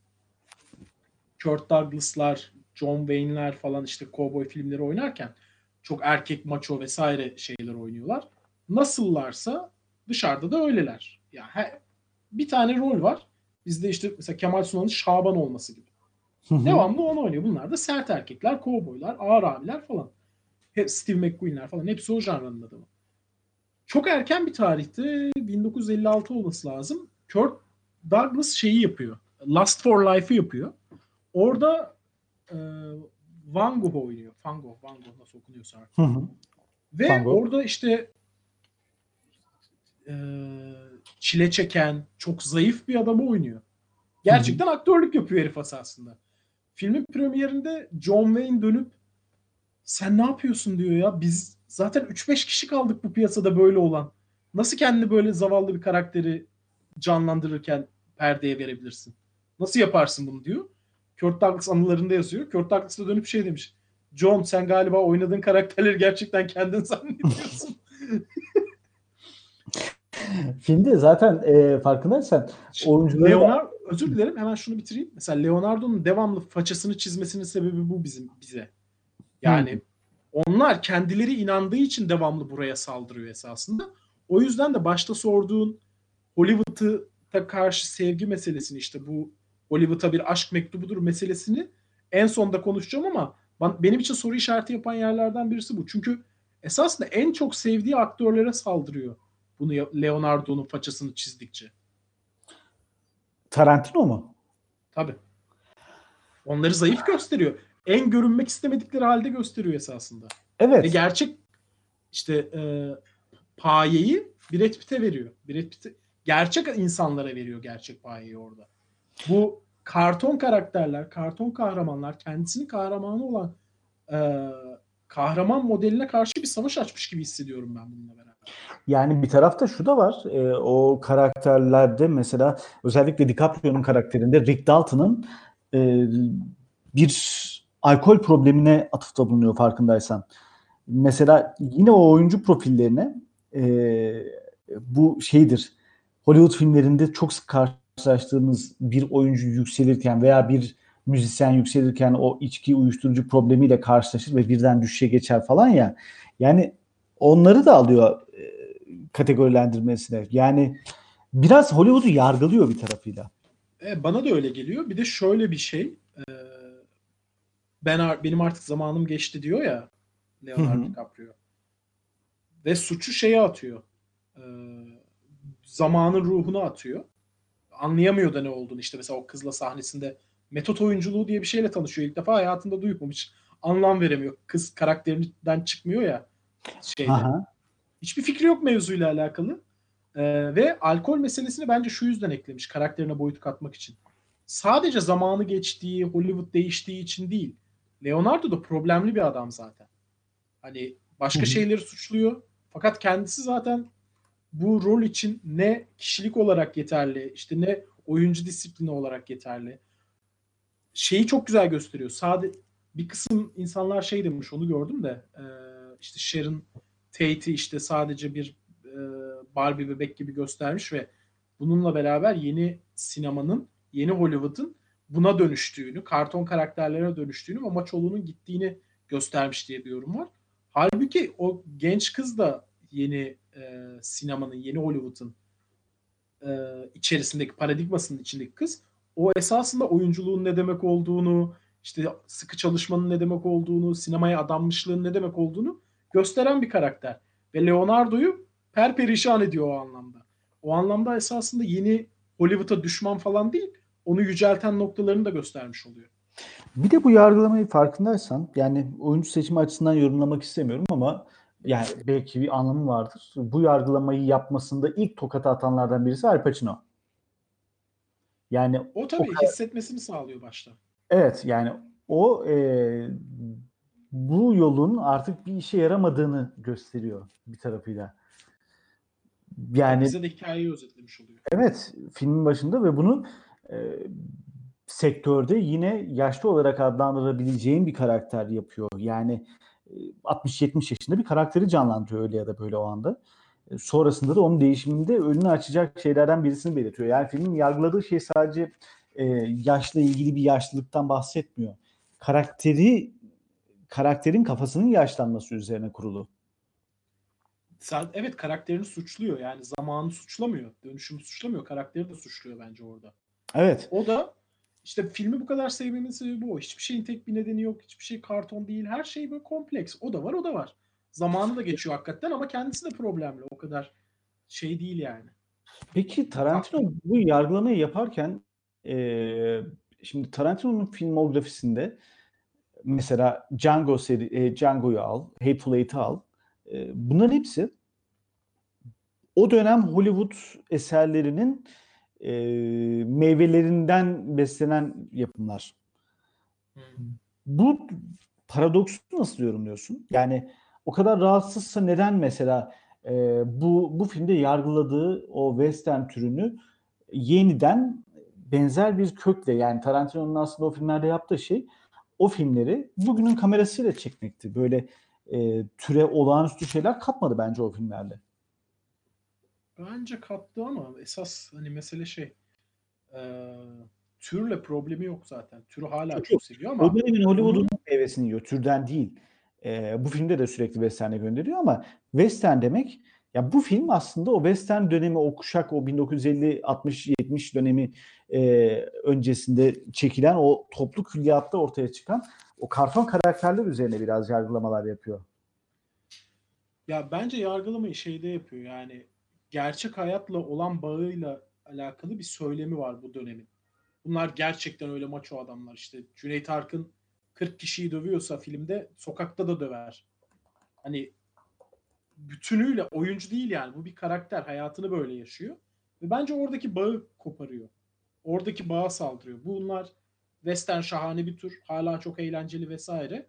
Kurt Douglas'lar, John Wayne'ler falan işte kovboy filmleri oynarken çok erkek maço vesaire şeyler oynuyorlar. Nasıllarsa dışarıda da öyleler. Yani he- bir tane rol var. Bizde işte mesela Kemal Sunal'ın Şaban olması gibi. Devamlı onu oynuyor. Bunlar da sert erkekler, kovboylar, ağır abiler falan. hep Steve McQueen'ler falan hepsi o janrının adamı. Çok erken bir tarihte 1956 olması lazım. Kurt Douglas şeyi yapıyor. Last for Life'ı yapıyor. Orada e, Van Gogh oynuyor. Van Gogh, Van Gogh nasıl okunuyorsa artık. Hı hı. Ve orada işte e, çile çeken, çok zayıf bir adamı oynuyor. Gerçekten aktörlük yapıyor herif esasında. Filmin premierinde John Wayne dönüp sen ne yapıyorsun diyor ya. Biz zaten 3-5 kişi kaldık bu piyasada böyle olan. Nasıl kendini böyle zavallı bir karakteri canlandırırken perdeye verebilirsin? Nasıl yaparsın bunu diyor. Kurt Douglas anılarında yazıyor. Kurt Douglas da dönüp şey demiş. John sen galiba oynadığın karakterleri gerçekten kendin zannediyorsun. Filmde zaten e, farkındaysan oyuncuları da- Leonardo özür dilerim hemen şunu bitireyim. Mesela Leonardo'nun devamlı façasını çizmesinin sebebi bu bizim bize. Yani onlar kendileri inandığı için devamlı buraya saldırıyor esasında. O yüzden de başta sorduğun Hollywood'a karşı sevgi meselesini işte bu Hollywood'a bir aşk mektubudur meselesini en sonda konuşacağım ama benim için soru işareti yapan yerlerden birisi bu. Çünkü esasında en çok sevdiği aktörlere saldırıyor. Bunu Leonardo'nun façasını çizdikçe. Tarantino mu? Tabii. Onları zayıf gösteriyor. En görünmek istemedikleri halde gösteriyor esasında. Evet. Ve gerçek işte e, payeyi Brad Pitt'e veriyor. Brad Pitt'e gerçek insanlara veriyor gerçek payeyi orada. Bu karton karakterler, karton kahramanlar kendisinin kahramanı olan e, kahraman modeline karşı bir savaş açmış gibi hissediyorum ben bununla beraber. Yani bir tarafta şu da var. e, o karakterlerde mesela özellikle DiCaprio'nun karakterinde Rick Dalton'ın e, bir alkol problemine atıfta bulunuyor farkındaysan. Mesela yine o oyuncu profillerine e, bu şeydir. Hollywood filmlerinde çok sık karşılaştığımız bir oyuncu yükselirken veya bir müzisyen yükselirken o içki uyuşturucu problemiyle karşılaşır ve birden düşüşe geçer falan ya. Yani onları da alıyor e, kategorilendirmesine. Yani biraz Hollywood'u yargılıyor bir tarafıyla. E, bana da öyle geliyor. Bir de şöyle bir şey. e, ben benim artık zamanım geçti diyor ya Leonardo. DiCaprio. Ve suçu şeye atıyor. E, zamanın ruhuna atıyor. Anlayamıyor da ne olduğunu. İşte mesela o kızla sahnesinde metot oyunculuğu diye bir şeyle tanışıyor. İlk defa hayatında duymamış. Anlam veremiyor. Kız karakterinden çıkmıyor ya şeyde. Aha. Hiçbir fikri yok mevzuyla alakalı. Ee, ve alkol meselesini bence şu yüzden eklemiş karakterine boyut katmak için. Sadece zamanı geçtiği, Hollywood değiştiği için değil. Leonardo da problemli bir adam zaten. Hani başka Hı hı. şeyleri suçluyor. Fakat kendisi zaten bu rol için ne kişilik olarak yeterli, işte ne oyuncu disiplini olarak yeterli. Şeyi çok güzel gösteriyor. Sade bir kısım insanlar şey demiş onu gördüm de e, işte Sharon Tate'i işte sadece bir e, Barbie bebek gibi göstermiş ve bununla beraber yeni sinemanın, yeni Hollywood'un buna dönüştüğünü, karton karakterlere dönüştüğünü ve Maçolu'nun gittiğini göstermiş diye bir yorum var. Halbuki o genç kız da yeni e, sinemanın, yeni Hollywood'un e, içerisindeki paradigmasının içindeki kız. O esasında oyunculuğun ne demek olduğunu, işte sıkı çalışmanın ne demek olduğunu, sinemaya adanmışlığın ne demek olduğunu gösteren bir karakter. Ve Leonardo'yu perperişan ediyor o anlamda. O anlamda esasında yeni Hollywood'a düşman falan değil, onu yücelten noktalarını da göstermiş oluyor. Bir de bu yargılamayı farkındaysan yani oyuncu seçimi açısından yorumlamak istemiyorum ama yani belki bir anlamı vardır. Bu yargılamayı yapmasında ilk tokatı atanlardan birisi Al Pacino. Yani O tabii hissetmesini sağlıyor başta. evet yani o e, bu yolun artık bir işe yaramadığını gösteriyor bir tarafıyla. Yani Bize de hikayeyi özetlemiş oluyor. Evet, filmin başında ve bunu e, sektörde yine yaşlı olarak adlandırabileceğin bir karakter yapıyor. Yani e, 60-70 yaşında bir karakteri canlandırıyor öyle ya da böyle o anda. E, sonrasında da onun değişiminde önünü açacak şeylerden birisini belirtiyor. Yani filmin yargıladığı şey sadece e, yaşla ilgili bir yaşlılıktan bahsetmiyor. Karakteri karakterin kafasının yaşlanması üzerine kurulu. Evet karakterini suçluyor. Yani zamanı suçlamıyor. Dönüşümü suçlamıyor. Karakteri de suçluyor bence orada. Evet. O da İşte filmi bu kadar sevmemin sebebi bu. Hiçbir şeyin tek bir nedeni yok. Hiçbir şey karton değil. Her şey böyle kompleks. O da var, o da var. Zamanı da geçiyor hakikaten ama kendisi de problemli. O kadar şey değil yani. Peki Tarantino bu yargılamayı yaparken eee, şimdi Tarantino'nun filmografisinde mesela Django seri, e, Django'yu al, Hateful Eight'i al. E, bunların hepsi o dönem Hollywood eserlerinin e, meyvelerinden beslenen yapımlar. Bu paradoksu nasıl yorumluyorsun? Yani o kadar rahatsızsa neden mesela e, bu bu filmde yargıladığı o western türünü yeniden benzer bir kökle yani Tarantino'nun aslında o filmlerde yaptığı şey o filmleri bugünün kamerasıyla çekmekti. Böyle e, türe olağanüstü şeyler katmadı bence o filmlerde. Bence kattı ama esas hani mesele şey e, türle problemi yok zaten. Türü hala Çok çok, seviyor ama Hollywood'un meyvesini yiyor. Türden değil. E, bu filmde de sürekli western'e gönderiyor ama western demek ya bu film aslında o western dönemi, o kuşak, o 1950, 60, 70 dönemi e, öncesinde çekilen o toplu külliyatta ortaya çıkan o karton karakterler üzerine biraz yargılamalar yapıyor. Ya bence yargılamayı şeyde yapıyor yani gerçek hayatla olan bağıyla alakalı bir söylemi var bu dönemin. Bunlar gerçekten öyle maço adamlar işte. Cüneyt Arkın 40 kişiyi dövüyorsa filmde sokakta da döver. Hani bütünüyle oyuncu değil yani bu bir karakter hayatını böyle yaşıyor. Ve bence oradaki bağı koparıyor. Oradaki bağa saldırıyor. Bunlar western şahane bir tür. Hala çok eğlenceli vesaire.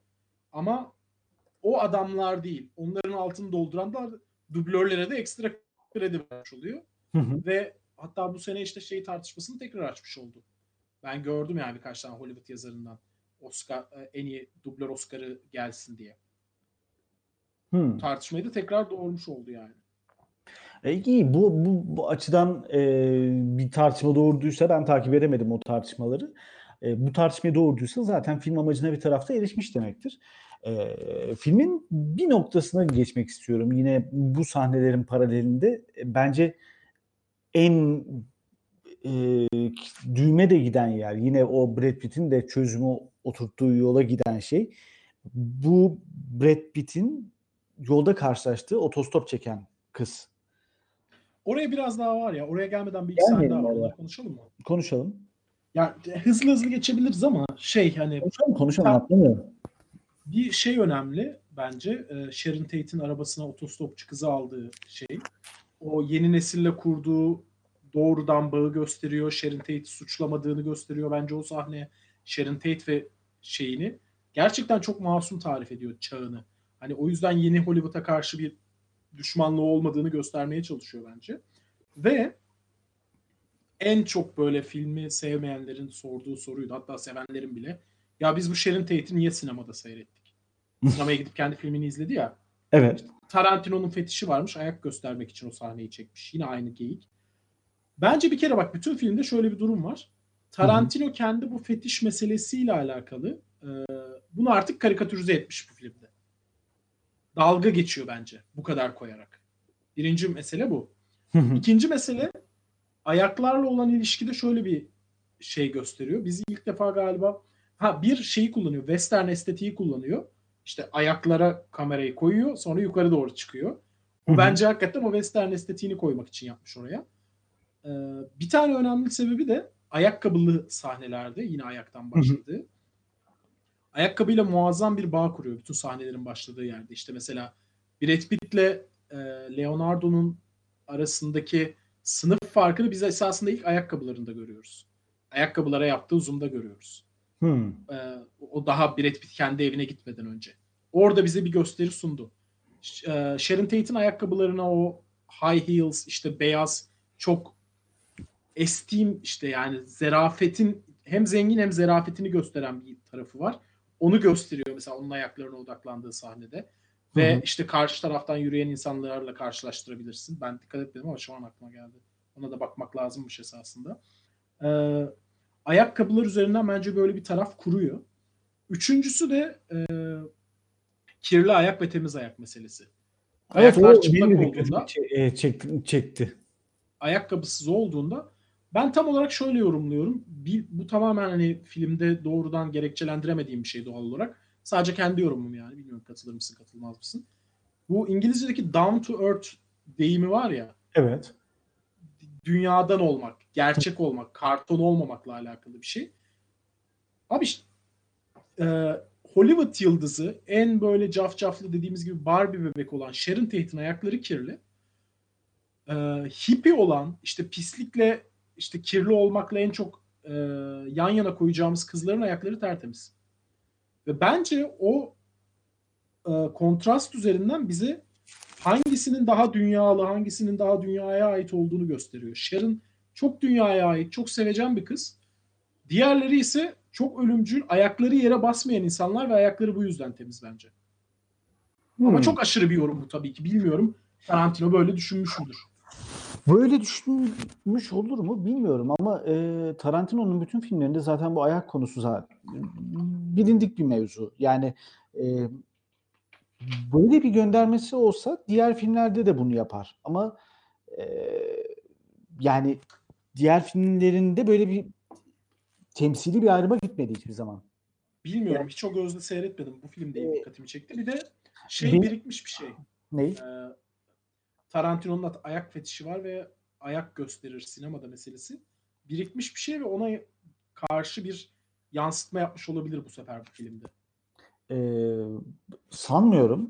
Ama o adamlar değil. Onların altını dolduranlar dublörlere de ekstra kredi vermiş oluyor. Hı hı. Ve hatta bu sene işte şey tartışmasını tekrar açmış oldu. Ben gördüm yani birkaç tane Hollywood yazarından Oscar e, en iyi dublör Oscar'ı gelsin diye. Hmm. Tartışmayı da tekrar doğurmuş oldu yani. E, iyi bu, bu, bu açıdan e, bir tartışma doğurduysa ben takip edemedim o tartışmaları. E, bu tartışmayı doğurduysa zaten film amacına bir tarafta erişmiş demektir. E, filmin bir noktasına geçmek istiyorum. Yine bu sahnelerin paralelinde e, bence en e, düğme de giden yer yine o Brad Pitt'in de çözümü oturttuğu yola giden şey bu Brad Pitt'in yolda karşılaştığı otostop çeken kız. Oraya biraz daha var ya. Oraya gelmeden bir iki saniye daha var. konuşalım mı? Konuşalım. Ya hızlı hızlı geçebiliriz ama şey hani Konuşalım konuşalım atlamıyorum. bir şey önemli bence. Ee, Sharon Tate'in arabasına otostopçu kızı aldığı şey. O yeni nesille kurduğu doğrudan bağı gösteriyor. Sharon Tate'i suçlamadığını gösteriyor bence o sahne. Sharon Tate ve şeyini gerçekten çok masum tarif ediyor çağını. Hani o yüzden yeni Hollywood'a karşı bir düşmanlığı olmadığını göstermeye çalışıyor bence. Ve en çok böyle filmi sevmeyenlerin sorduğu soruydu. Hatta sevenlerin bile. Ya biz bu Sharon Tate'i niye sinemada seyrettik? Sinemaya gidip kendi filmini izledi ya. Evet. Tarantino'nun fetişi varmış. Ayak göstermek için o sahneyi çekmiş. Yine aynı geyik. Bence bir kere bak bütün filmde şöyle bir durum var. Tarantino kendi bu fetiş meselesiyle alakalı e, bunu artık karikatürize etmiş bu filmde. Dalga geçiyor bence bu kadar koyarak. Birinci mesele bu. İkinci mesele ayaklarla olan ilişkide şöyle bir şey gösteriyor. Bizi ilk defa galiba ha bir şeyi kullanıyor. Western estetiği kullanıyor. İşte ayaklara kamerayı koyuyor. Sonra yukarı doğru çıkıyor. Bu bence hakikaten o western estetiğini koymak için yapmış oraya. Ee, bir tane önemli sebebi de ayakkabılı sahnelerde yine ayaktan başladığı. Ayakkabıyla muazzam bir bağ kuruyor bütün sahnelerin başladığı yerde. İşte mesela Brad Pitt'le e, Leonardo'nun arasındaki sınıf farkını biz esasında ilk ayakkabılarında görüyoruz. Ayakkabılara yaptığı zoom'da görüyoruz. Hmm. Ee, o daha Brad Pitt kendi evine gitmeden önce. Orada bize bir gösteri sundu. E, Sharon Tate'in ayakkabılarına o high heels işte beyaz çok esteem işte yani zerafetin hem zengin hem zerafetini gösteren bir tarafı var. Onu gösteriyor mesela onun ayaklarına odaklandığı sahnede. Ve Hı hı. işte karşı taraftan yürüyen insanlarla karşılaştırabilirsin. Ben dikkat etmedim ama şu an aklıma geldi. Ona da bakmak lazımmış esasında. Ee, ayakkabılar üzerinden bence böyle bir taraf kuruyor. Üçüncüsü de e, kirli ayak ve temiz ayak meselesi. Evet Ayaklar çıplak olduğunda, e, çekti, çekti. ayakkabısız olduğunda Ben tam olarak şöyle yorumluyorum. Bir, bu tamamen hani filmde doğrudan gerekçelendiremediğim bir şey doğal olarak. Sadece kendi yorumum yani. Bilmiyorum katılır mısın katılmaz mısın? Bu İngilizce'deki down to earth deyimi var ya. Evet. Dünyadan olmak, gerçek olmak, karton olmamakla alakalı bir şey. Abi işte, e, Hollywood yıldızı en böyle cafcaflı dediğimiz gibi Barbie bebek olan Sharon Tate'in ayakları kirli. E, hippie olan işte pislikle işte kirli olmakla en çok e, yan yana koyacağımız kızların ayakları tertemiz. Ve bence o e, kontrast üzerinden bize hangisinin daha dünyalı, hangisinin daha dünyaya ait olduğunu gösteriyor. Sharon çok dünyaya ait, çok sevecen bir kız. Diğerleri ise çok ölümcül, ayakları yere basmayan insanlar ve ayakları bu yüzden temiz bence. Ama Hmm. çok aşırı bir yorum bu tabii ki. Bilmiyorum. Tarantino böyle düşünmüş müdür? Böyle düşünmüş olur mu bilmiyorum ama e, Tarantino'nun bütün filmlerinde zaten bu ayak konusu zaten bilindik bir mevzu. Yani e, böyle bir göndermesi olsa diğer filmlerde de bunu yapar. Ama e, yani diğer filmlerinde böyle bir temsili bir ayrıma gitmedi hiçbir zaman. Bilmiyorum. Hiç o gözle seyretmedim. Bu film de Ee, dikkatimi çekti. Bir de şey benim- birikmiş bir şey. Ney? Ee, Tarantino'nun da ayak fetişi var ve ayak gösterir sinemada meselesi. Birikmiş bir şey ve ona karşı bir yansıtma yapmış olabilir bu sefer bu filmde. Ee, sanmıyorum.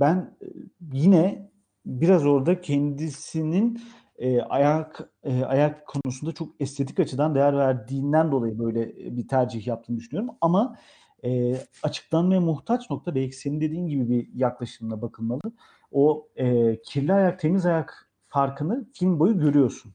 Ben e, yine biraz orada kendisinin e, ayak e, ayak konusunda çok estetik açıdan değer verdiğinden dolayı böyle e, bir tercih yaptığını düşünüyorum. Ama e, açıklanmaya muhtaç nokta belki senin dediğin gibi bir yaklaşımla bakılmalı. O e, kirli ayak temiz ayak farkını film boyu görüyorsun.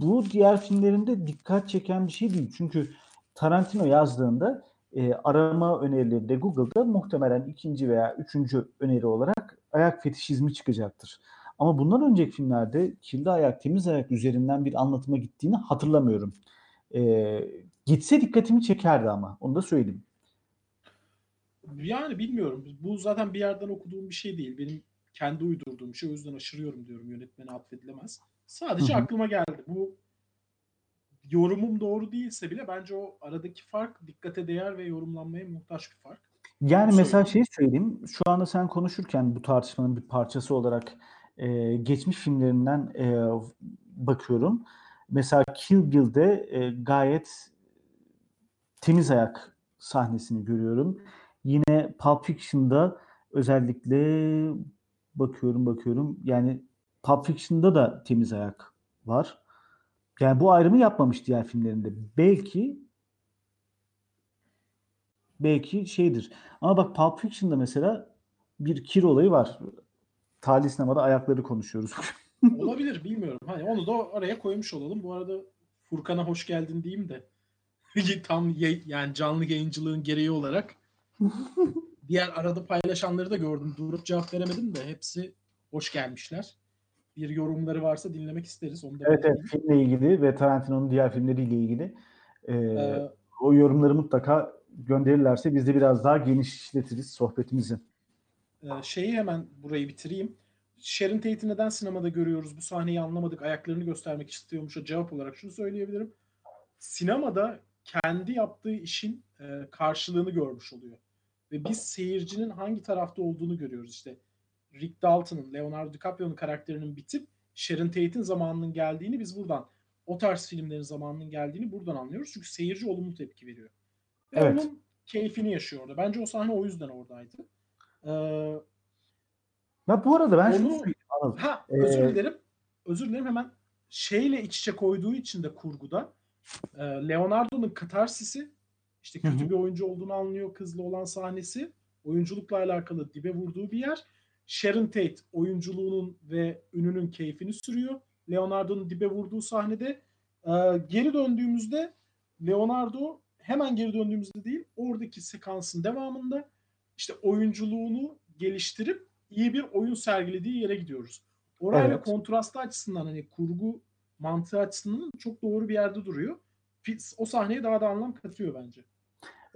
Bu diğer filmlerinde dikkat çeken bir şey değil. Çünkü Tarantino yazdığında e, arama önerilerinde Google'da muhtemelen ikinci veya üçüncü öneri olarak ayak fetişizmi çıkacaktır. Ama bundan önceki filmlerde kirli ayak, temiz ayak üzerinden bir anlatıma gittiğini hatırlamıyorum. E, gitse dikkatimi çekerdi ama onu da söyleyeyim. Yani bilmiyorum. Bu zaten bir yerden okuduğum bir şey değil. Benim kendi uydurduğum bir şey. O yüzden aşırıyorum diyorum. Yönetmene atfedilemez. Sadece Hı hı. aklıma geldi. Bu yorumum doğru değilse bile bence o aradaki fark dikkate değer ve yorumlanmaya muhtaç bir fark. Yani Onu mesela şey söyleyeyim. Şu anda sen konuşurken bu tartışmanın bir parçası olarak e, geçmiş filmlerinden e, bakıyorum. Mesela Kill Bill'de e, gayet temiz ayak sahnesini görüyorum. Yine Pulp Fiction'da özellikle bakıyorum bakıyorum. Yani Pulp Fiction'da da temiz ayak var. Yani bu ayrımı yapmamış diğer filmlerinde. Belki belki şeydir. Ama bak Pulp Fiction'da mesela bir kir olayı var. Tali sinemada ayakları konuşuyoruz. Olabilir bilmiyorum. Hani onu da araya koymuş olalım. Bu arada Furkan'a hoş geldin diyeyim de. Tam yani canlı yayıncılığın gereği olarak diğer arada paylaşanları da gördüm. Durup cevap veremedim de hepsi hoş gelmişler. Bir yorumları varsa dinlemek isteriz. Onu da evet evet filmle ilgili ve Tarantino'nun diğer filmleriyle ilgili e, Ee, o yorumları mutlaka gönderirlerse biz de biraz daha geniş işletiriz sohbetimizi. Ee, şeyi hemen burayı bitireyim. Sharon Tate'i neden sinemada görüyoruz? Bu sahneyi anlamadık. Ayaklarını göstermek istiyormuş. O cevap olarak şunu söyleyebilirim. Sinemada kendi yaptığı işin e, karşılığını görmüş oluyor. Ve biz seyircinin hangi tarafta olduğunu görüyoruz. İşte Rick Dalton'ın, Leonardo DiCaprio'nun karakterinin bitip Sharon Tate'in zamanının geldiğini biz buradan, o tarz filmlerin zamanının geldiğini buradan anlıyoruz. Çünkü seyirci olumlu tepki veriyor. Ve Evet. onun keyfini yaşıyor orada. Bence o sahne o yüzden oradaydı. Ee, Ya bu arada ben şunu Onu- söyleyeyim Anıl. Ha Ee, özür dilerim. Özür dilerim hemen şeyle iç içe koyduğu için de kurguda e, Leonardo'nun katarsisi işte kötü hı. bir oyuncu olduğunu anlıyor kızla olan sahnesi oyunculukla alakalı dibe vurduğu bir yer. Sharon Tate oyunculuğunun ve ününün keyfini sürüyor. Leonardo'nun dibe vurduğu sahnede e, geri döndüğümüzde Leonardo hemen geri döndüğümüzde değil oradaki sekansın devamında işte oyunculuğunu geliştirip iyi bir oyun sergilediği yere gidiyoruz. Orayla Evet. kontrastı açısından hani kurgu mantığı açısından çok doğru bir yerde duruyor. O sahneye daha da anlam katıyor bence.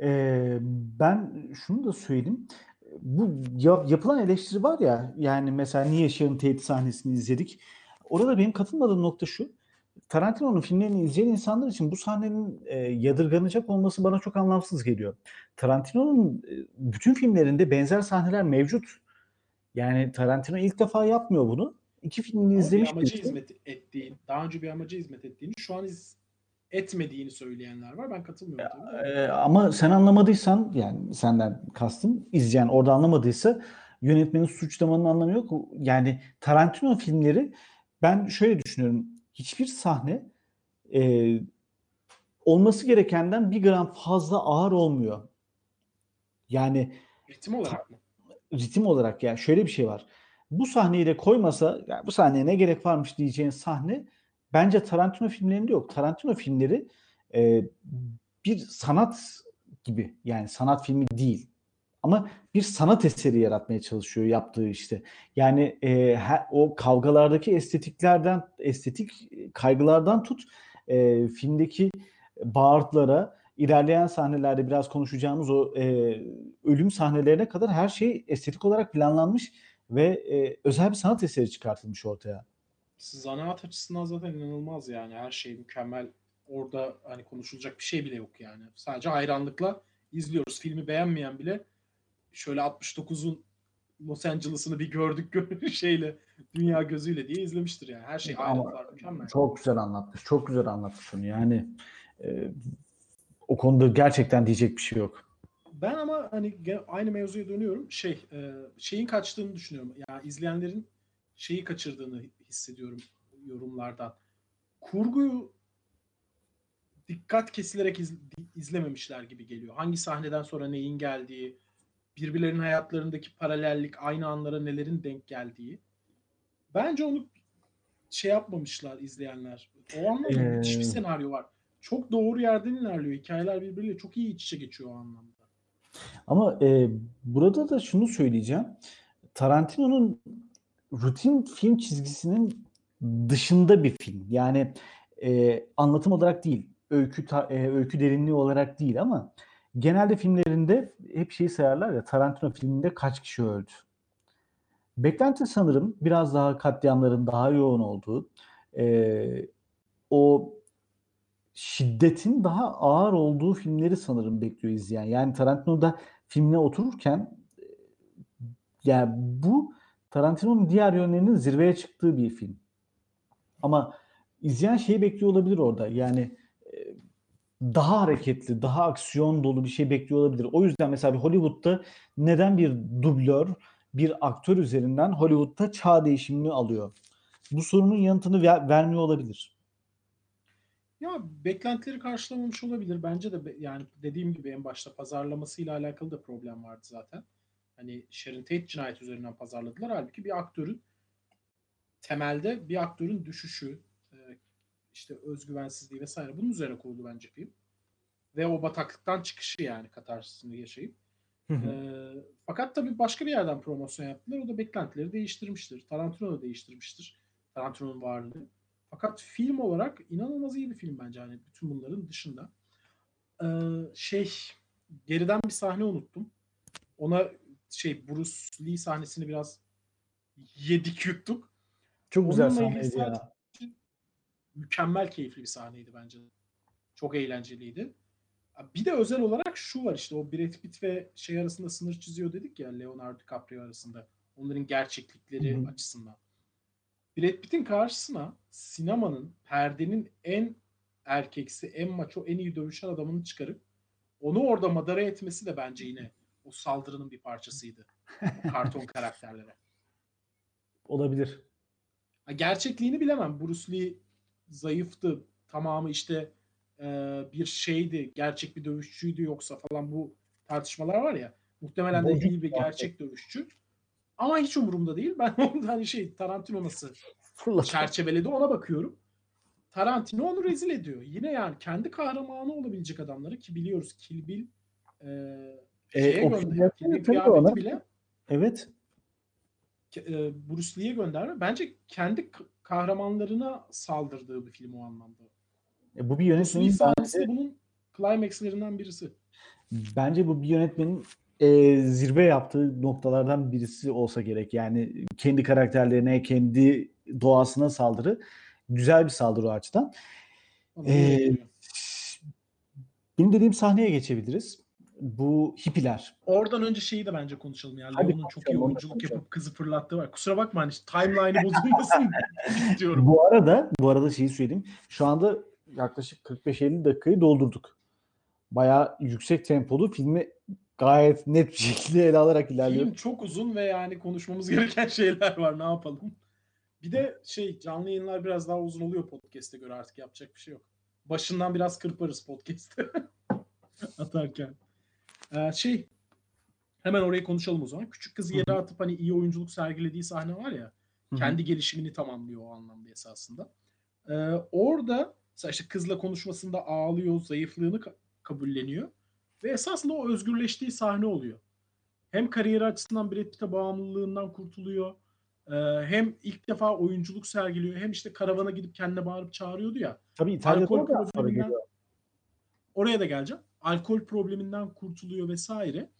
Ee, ben şunu da söyleyeyim. Bu ya- yapılan eleştiri var ya yani mesela niye Sharon Tate sahnesini izledik? Orada benim katılmadığım nokta şu. Tarantino'nun filmlerini izleyen insanlar için bu sahnenin e, yadırganacak olması bana çok anlamsız geliyor. Tarantino'nun e, bütün filmlerinde benzer sahneler mevcut. Yani Tarantino ilk defa yapmıyor bunu. İki filmini bir izlemiş amaca birisi. hizmet ettiğini, daha önce bir amaca hizmet ettiğini, şu an iz, etmediğini söyleyenler var. Ben katılmıyorum tabii. Ee, ama sen anlamadıysan yani senden kastım izleyen orada anlamadıysa yönetmenin suçlamanın anlamı yok. Yani Tarantino filmleri ben şöyle düşünüyorum. Hiçbir sahne e, olması gerekenden bir gram fazla ağır olmuyor. Yani Ritim olarak mı? ritim olarak yani şöyle bir şey var. Bu sahneyi de koymasa yani bu sahneye ne gerek varmış diyeceğin sahne bence Tarantino filmlerinde yok. Tarantino filmleri e, bir sanat gibi yani sanat filmi değil. Ama bir sanat eseri yaratmaya çalışıyor yaptığı işte. Yani e, he- o kavgalardaki estetiklerden, estetik kaygılardan tut e, filmdeki bağırtılara, ilerleyen sahnelerde biraz konuşacağımız o e, ölüm sahnelerine kadar her şey estetik olarak planlanmış ve e, özel bir sanat eseri çıkartılmış ortaya. Zanaat açısından zaten inanılmaz yani. Her şey mükemmel. Orada hani konuşulacak bir şey bile yok yani. Sadece hayranlıkla izliyoruz. Filmi beğenmeyen bile şöyle 69'un Los Angeles'ını bir gördük gö- şeyle dünya gözüyle diye izlemiştir yani. Her şey ayrıntılar mükemmel. Çok güzel anlatmış. Çok güzel anlatmış onu. Yani e, o konuda gerçekten diyecek bir şey yok. Ben ama hani aynı mevzuya dönüyorum. Şey, e, şeyin kaçtığını düşünüyorum. Ya izleyenlerin şeyi kaçırdığını hissediyorum yorumlardan. Kurguyu dikkat kesilerek iz- izlememişler gibi geliyor. Hangi sahneden sonra neyin geldiği, birbirlerinin hayatlarındaki paralellik, aynı anlara nelerin denk geldiği. Bence onu şey yapmamışlar izleyenler. O anlamda Ee, müthiş bir senaryo var. Çok doğru yerden ilerliyor. Hikayeler birbiriyle çok iyi iç içe geçiyor o anlamda. Ama e, burada da şunu söyleyeceğim. Tarantino'nun rutin film çizgisinin dışında bir film. Yani e, anlatım olarak değil, öykü ta- e, öykü derinliği olarak değil ama genelde filmlerinde hep şeyi sayarlar ya Tarantino filminde kaç kişi öldü. Beklenti sanırım biraz daha katliamların daha yoğun olduğu, e, o şiddetin daha ağır olduğu filmleri sanırım bekliyor izleyen. Yani Tarantino'da filmine otururken e, yani bu Tarantino'nun diğer yönlerinin zirveye çıktığı bir film. Ama izleyen şeyi bekliyor olabilir orada. Yani e, daha hareketli, daha aksiyon dolu bir şey bekliyor olabilir. O yüzden mesela bir Hollywood'da neden bir dublör, bir aktör üzerinden Hollywood'da çağ değişimini alıyor? Bu sorunun yanıtını ver- vermiyor olabilir. Ya beklentileri karşılamamış olabilir. Bence de yani dediğim gibi en başta pazarlamasıyla alakalı da problem vardı zaten. Hani Sharon Tate cinayet üzerinden pazarladılar. Halbuki bir aktörün temelde bir aktörün düşüşü, e, işte özgüvensizliği vesaire bunun üzerine kurulu bence film. Ve o bataklıktan çıkışı yani katarsisini yaşayıp. Ee, fakat tabii başka bir yerden promosyon yaptılar. O da beklentileri değiştirmiştir. Tarantino da değiştirmiştir. Tarantino'nun varlığı. Fakat film olarak inanılmaz iyi bir film bence. Hani bütün bunların dışında. Ee, şey geriden bir sahne unuttum. Ona şey Bruce Lee sahnesini biraz yedik yuttuk. Çok güzel Onunla ilgili sahneydi ya. mükemmel keyifli bir sahneydi bence. Çok eğlenceliydi. Bir de özel olarak şu var işte o Brad Pitt ve şey arasında sınır çiziyor dedik ya Leonardo DiCaprio arasında. Onların gerçeklikleri Hı hı. açısından. Brad Pitt'in karşısına sinemanın, perdenin en erkeksi, en maço, en iyi dövüşen adamını çıkarıp onu orada madara etmesi de bence yine o saldırının bir parçasıydı. Karton karakterlere. Olabilir. Gerçekliğini bilemem. Bruce Lee zayıftı. Tamamı işte e, bir şeydi. Gerçek bir dövüşçüydü yoksa falan bu tartışmalar var ya. Muhtemelen de iyi bir gerçek dövüşçü. Ama hiç umurumda değil. Ben onda hani şey Tarantino nasıl çerçeveledi ona bakıyorum. Tarantino onu rezil ediyor. Yine yani kendi kahramanı olabilecek adamları ki biliyoruz Kill Bill e, E, şeye o gönder. filmler Kill Bill tabii kıyafeti ona- bile Evet. e, Bruce Lee'ye gönderme. Bence kendi kahramanlarına saldırdığı bir film o anlamda. E, bu bir yönetmenin sahnesi bence, bunun climaxlerinden birisi. bence bu bir yönetmenin e, zirve yaptığı noktalardan birisi olsa gerek. Yani kendi karakterlerine, kendi doğasına saldırı. güzel bir saldırı o açıdan. Ee, benim dediğim sahneye geçebiliriz. Bu hippiler. Oradan önce şeyi de bence konuşalım yani. Hadi Leon'un çok iyi oyunculuk yapıp kızı fırlattığı var. Kusura bakma hani timeline'ı bozulmasın diyorum. Bu arada bu arada şeyi söyleyeyim. Şu anda yaklaşık 45-50 dakikayı doldurduk. Bayağı yüksek tempolu filmi gayet net bir şekilde ele alarak ilerliyor. Film çok uzun ve yani konuşmamız gereken şeyler var. Ne yapalım? Bir de şey canlı yayınlar biraz daha uzun oluyor podcast'e göre artık yapacak bir şey yok. Başından biraz kırparız podcast'te atarken. Ee, şey hemen orayı konuşalım o zaman. Küçük kızı yere atıp hani iyi oyunculuk sergilediği sahne var ya. Kendi gelişimini tamamlıyor o anlamda esasında. Ee, orada mesela işte kızla konuşmasında ağlıyor, zayıflığını ka- kabulleniyor. Ve esasında o özgürleştiği sahne oluyor. Hem kariyeri açısından Brad Pitt'e bağımlılığından kurtuluyor. Ee, hem ilk defa oyunculuk sergiliyor. Hem işte karavana gidip kendine bağırıp çağırıyordu ya. Tabii İtalya'da da. Oraya da geleceğim. Alkol probleminden kurtuluyor vesaire.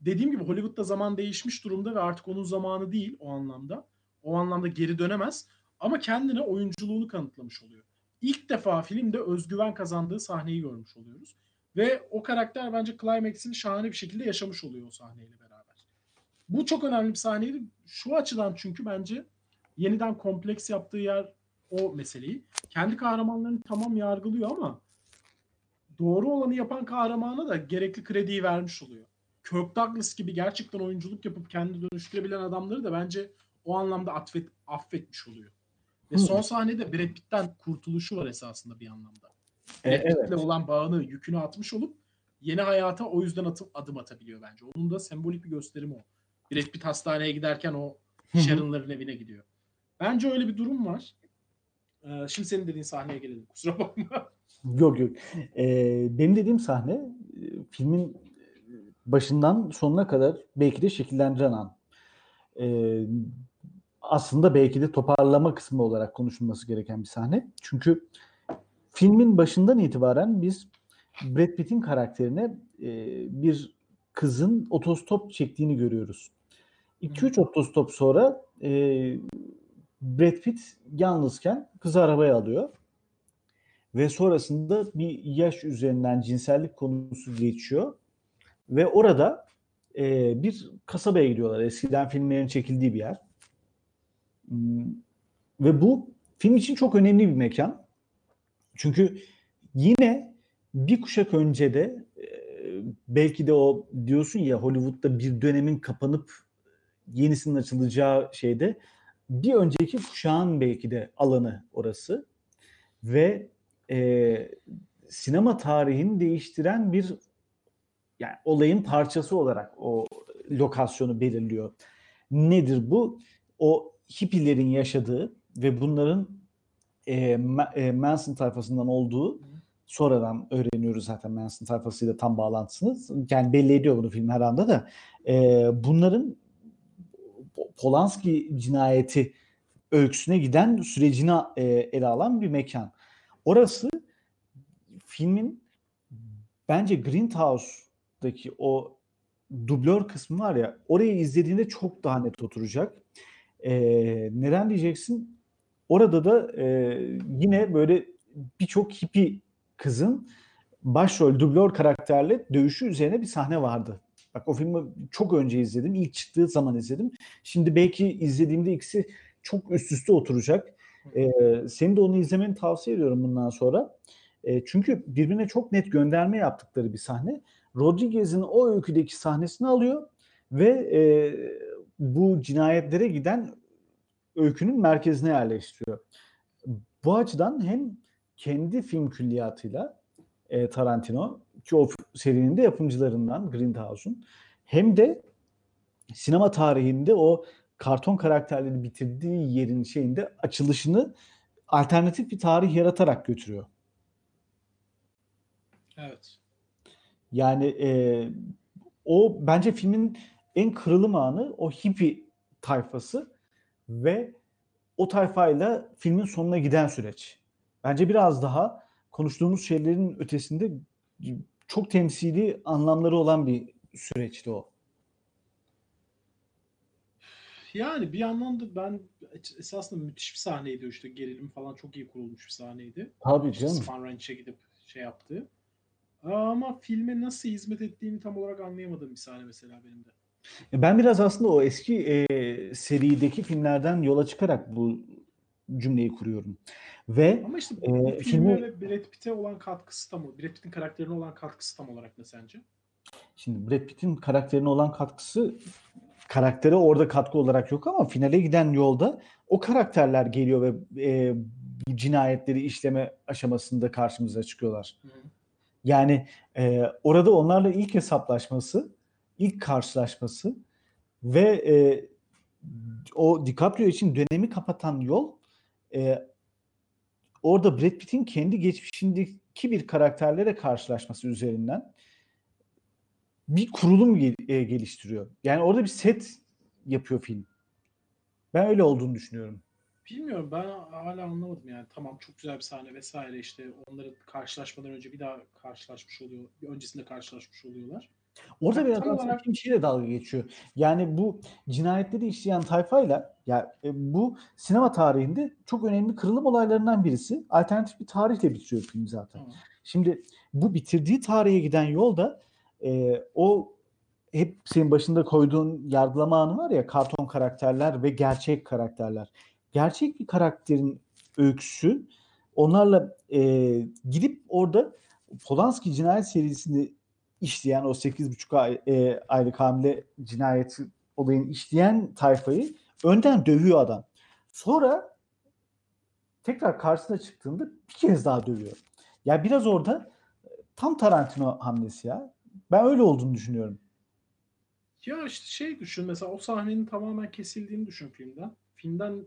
Dediğim gibi Hollywood'da zaman değişmiş durumda ve artık onun zamanı değil o anlamda. O anlamda geri dönemez. Ama kendine oyunculuğunu kanıtlamış oluyor. İlk defa filmde özgüven kazandığı sahneyi görmüş oluyoruz. Ve o karakter bence Climax'ini şahane bir şekilde yaşamış oluyor o sahneyle beraber. Bu çok önemli bir sahneydi. Şu açıdan çünkü bence yeniden kompleks yaptığı yer o meseleyi. Kendi kahramanlarını tamam yargılıyor ama doğru olanı yapan kahramana da gerekli krediyi vermiş oluyor. Kirk Douglas gibi gerçekten oyunculuk yapıp kendini dönüştürebilen adamları da bence o anlamda atfet, affetmiş oluyor. Ve Hı. son sahnede Brad Pitt'ten kurtuluşu var esasında bir anlamda. E, Brad Pitt'le evet. olan bağını, yükünü atmış olup yeni hayata o yüzden atı- adım atabiliyor bence. Onun da sembolik bir gösterimi o. Brad Pitt hastaneye giderken o. Sharon'ların evine gidiyor. Bence öyle bir durum var. Ee, şimdi senin dediğin sahneye gelelim. Kusura bakma. Yok yok. Ee, benim dediğim sahne e, filmin başından sonuna kadar belki de şekillendiren an. Ee, aslında belki de toparlama kısmı olarak konuşulması gereken bir sahne. Çünkü filmin başından itibaren biz Brad Pitt'in karakterine e, bir kızın otostop çektiğini görüyoruz. 2-3 otostop sonra e, Brad Pitt yalnızken kızı arabaya alıyor. Ve sonrasında bir yaş üzerinden cinsellik konusu geçiyor. Ve orada e, bir kasabaya gidiyorlar. Eskiden filmlerin çekildiği bir yer. Hmm, Ve bu film için çok önemli bir mekan. Çünkü yine bir kuşak önce de e, belki de o diyorsun ya Hollywood'da bir dönemin kapanıp yenisinin açılacağı şeyde bir önceki kuşağın belki de alanı orası ve e, sinema tarihini değiştiren bir yani olayın parçası olarak o lokasyonu belirliyor. Nedir bu? O hippilerin yaşadığı ve bunların e, e, Manson tayfasından olduğu sonradan öğreniyoruz zaten Manson tayfasıyla tam bağlantısını. Yani belli ediyor bunu film her anda da. E, bunların Polanski cinayeti öyküsüne giden sürecini e, ele alan bir mekan. Orası filmin bence Greenhouse'daki o dublör kısmı var ya orayı izlediğinde çok daha net oturacak. E, neden diyeceksin? Orada da e, yine böyle birçok hippi kızın başrol dublör karakterle dövüşü üzerine bir sahne vardı. Bak o filmi çok önce izledim. İlk çıktığı zaman izledim. Şimdi belki izlediğimde ikisi çok üst üste oturacak. Ee, senin de onu izlemeni tavsiye ediyorum bundan sonra. Ee, çünkü birbirine çok net gönderme yaptıkları bir sahne. Rodriguez'in o öyküdeki sahnesini alıyor ve e, bu cinayetlere giden öykünün merkezine yerleştiriyor. Bu açıdan hem kendi film külliyatıyla e, Tarantino ki o serinin de yapımcılarından Grindhouse'un hem de sinema tarihinde o karton karakterleri bitirdiği yerin şeyinde açılışını alternatif bir tarih yaratarak götürüyor. Evet. Yani e, o bence filmin en kırılım anı o hippie tayfası ve o tayfayla filmin sonuna giden süreç. Bence biraz daha konuştuğumuz şeylerin ötesinde çok temsili anlamları olan bir süreçti o. Yani bir yandan da ben esasında müthiş bir sahneydi işte gerilim falan çok iyi kurulmuş bir sahneydi. Tabii canım. Span Ranch'e gidip şey yaptı. Ama filme nasıl hizmet ettiğini tam olarak anlayamadığım bir sahne mesela benim de. Ben biraz aslında o eski e, serideki filmlerden yola çıkarak bu cümleyi kuruyorum. Ve Ama işte bu, Ee, bu filmi- filme ve Brad Pitt'e olan katkısı tam Brad Pitt'in karakterine olan katkısı tam olarak ne sence? Şimdi Brad Pitt'in karakterine olan katkısı karaktere orada katkı olarak yok ama finale giden yolda o karakterler geliyor ve e, cinayetleri işleme aşamasında karşımıza çıkıyorlar. Hı. Yani e, orada onlarla ilk hesaplaşması, ilk karşılaşması ve e, o DiCaprio için dönemi kapatan yol e, orada Brad Pitt'in kendi geçmişindeki bir karakterlere karşılaşması üzerinden bir kurulum gel- e, geliştiriyor. Yani orada bir set yapıyor film. Ben öyle olduğunu düşünüyorum. Bilmiyorum ben hala anlamadım yani. Tamam çok güzel bir sahne vesaire işte onları karşılaşmadan önce bir daha karşılaşmış oluyor. Bir öncesinde karşılaşmış oluyorlar. Orada Tam biraz aslında olarak- film şeyle dalga geçiyor. Yani bu cinayetleri işleyen tayfayla ya e, bu sinema tarihinde çok önemli kırılım olaylarından birisi. Alternatif bir tarihle bitiriyor film zaten. Tamam. Şimdi bu bitirdiği tarihe giden yolda e, o hep senin başında koyduğun yargılama anı var ya karton karakterler ve gerçek karakterler. Gerçek bir karakterin öyküsü onlarla e, gidip orada Polanski cinayet serisini işleyen o 8,5 ay, e, aylık hamile cinayeti olayını işleyen tayfayı önden dövüyor adam. Sonra tekrar karşısına çıktığında bir kez daha dövüyor. Ya biraz orada e, tam Tarantino hamlesi ya. Ben öyle olduğunu düşünüyorum. Ya işte şey düşün mesela o sahnenin tamamen kesildiğini düşün filmden. Filmden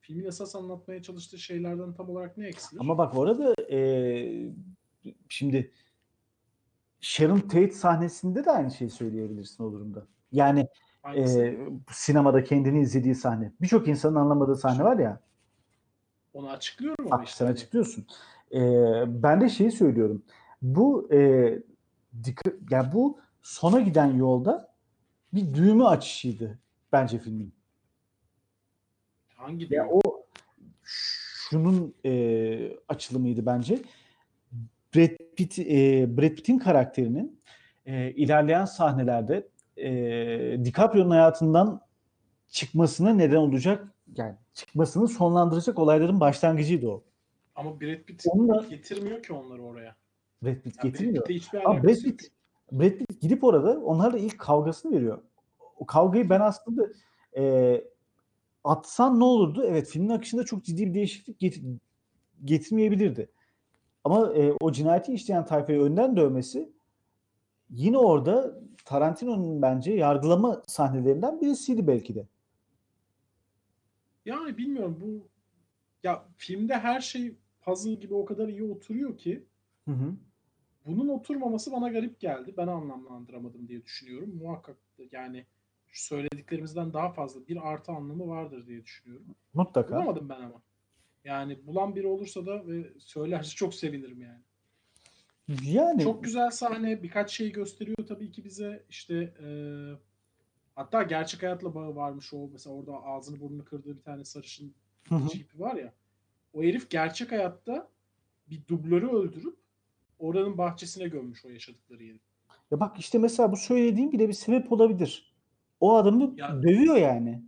filmin esas anlatmaya çalıştığı şeylerden tam olarak ne eksilir? Ama bak orada e, şimdi Sharon Tate sahnesinde de aynı şeyi söyleyebilirsin o durumda. Yani Hangisi? e, sinemada kendini izlediği sahne. Birçok insanın anlamadığı sahne var ya. Onu açıklıyorum ama işte. sen hani. açıklıyorsun. E, ben de şeyi söylüyorum. Bu e, dik- yani bu sona giden yolda bir düğme açışıydı bence filmin. Hangi Ya düğüm? o şunun e, açılımıydı bence. Brad Pitt e, Brad Pitt'in karakterinin e, ilerleyen sahnelerde e, DiCaprio'nun hayatından çıkmasına neden olacak yani çıkmasını sonlandıracak olayların başlangıcıydı o. Ama Brad Pitt Onunla getirmiyor ki onları oraya. Brad Pitt getirmiyor. Ama Brad. Pitt, Brad Pitt gidip orada onlarla ilk kavgasını veriyor. O kavgayı ben aslında e, atsan ne olurdu? Evet filmin akışında çok ciddi bir değişiklik get- getirmeyebilirdi. Ama e, o cinayeti işleyen tayfayı önden dövmesi yine orada Tarantino'nun bence yargılama sahnelerinden birisiydi belki de. Yani bilmiyorum bu ya filmde her şey puzzle gibi o kadar iyi oturuyor ki Hı hı. Bunun oturmaması bana garip geldi. Ben anlamlandıramadım diye düşünüyorum. Muhakkak yani söylediklerimizden daha fazla bir artı anlamı vardır diye düşünüyorum. Mutlaka. Bulamadım ben ama. Yani bulan biri olursa da ve söylerse çok sevinirim yani. Yani Çok güzel sahne. Birkaç şey gösteriyor tabii ki bize. İşte e, hatta gerçek hayatla bağı varmış o. Mesela orada ağzını burnunu kırdığı bir tane sarışın tipi var ya. O herif gerçek hayatta bir dublörü öldürüp oranın bahçesine gömmüş o yaşadıkları yeri. Ya bak işte mesela bu söylediğim bile bir sebep olabilir. O adamı Ya- dövüyor yani.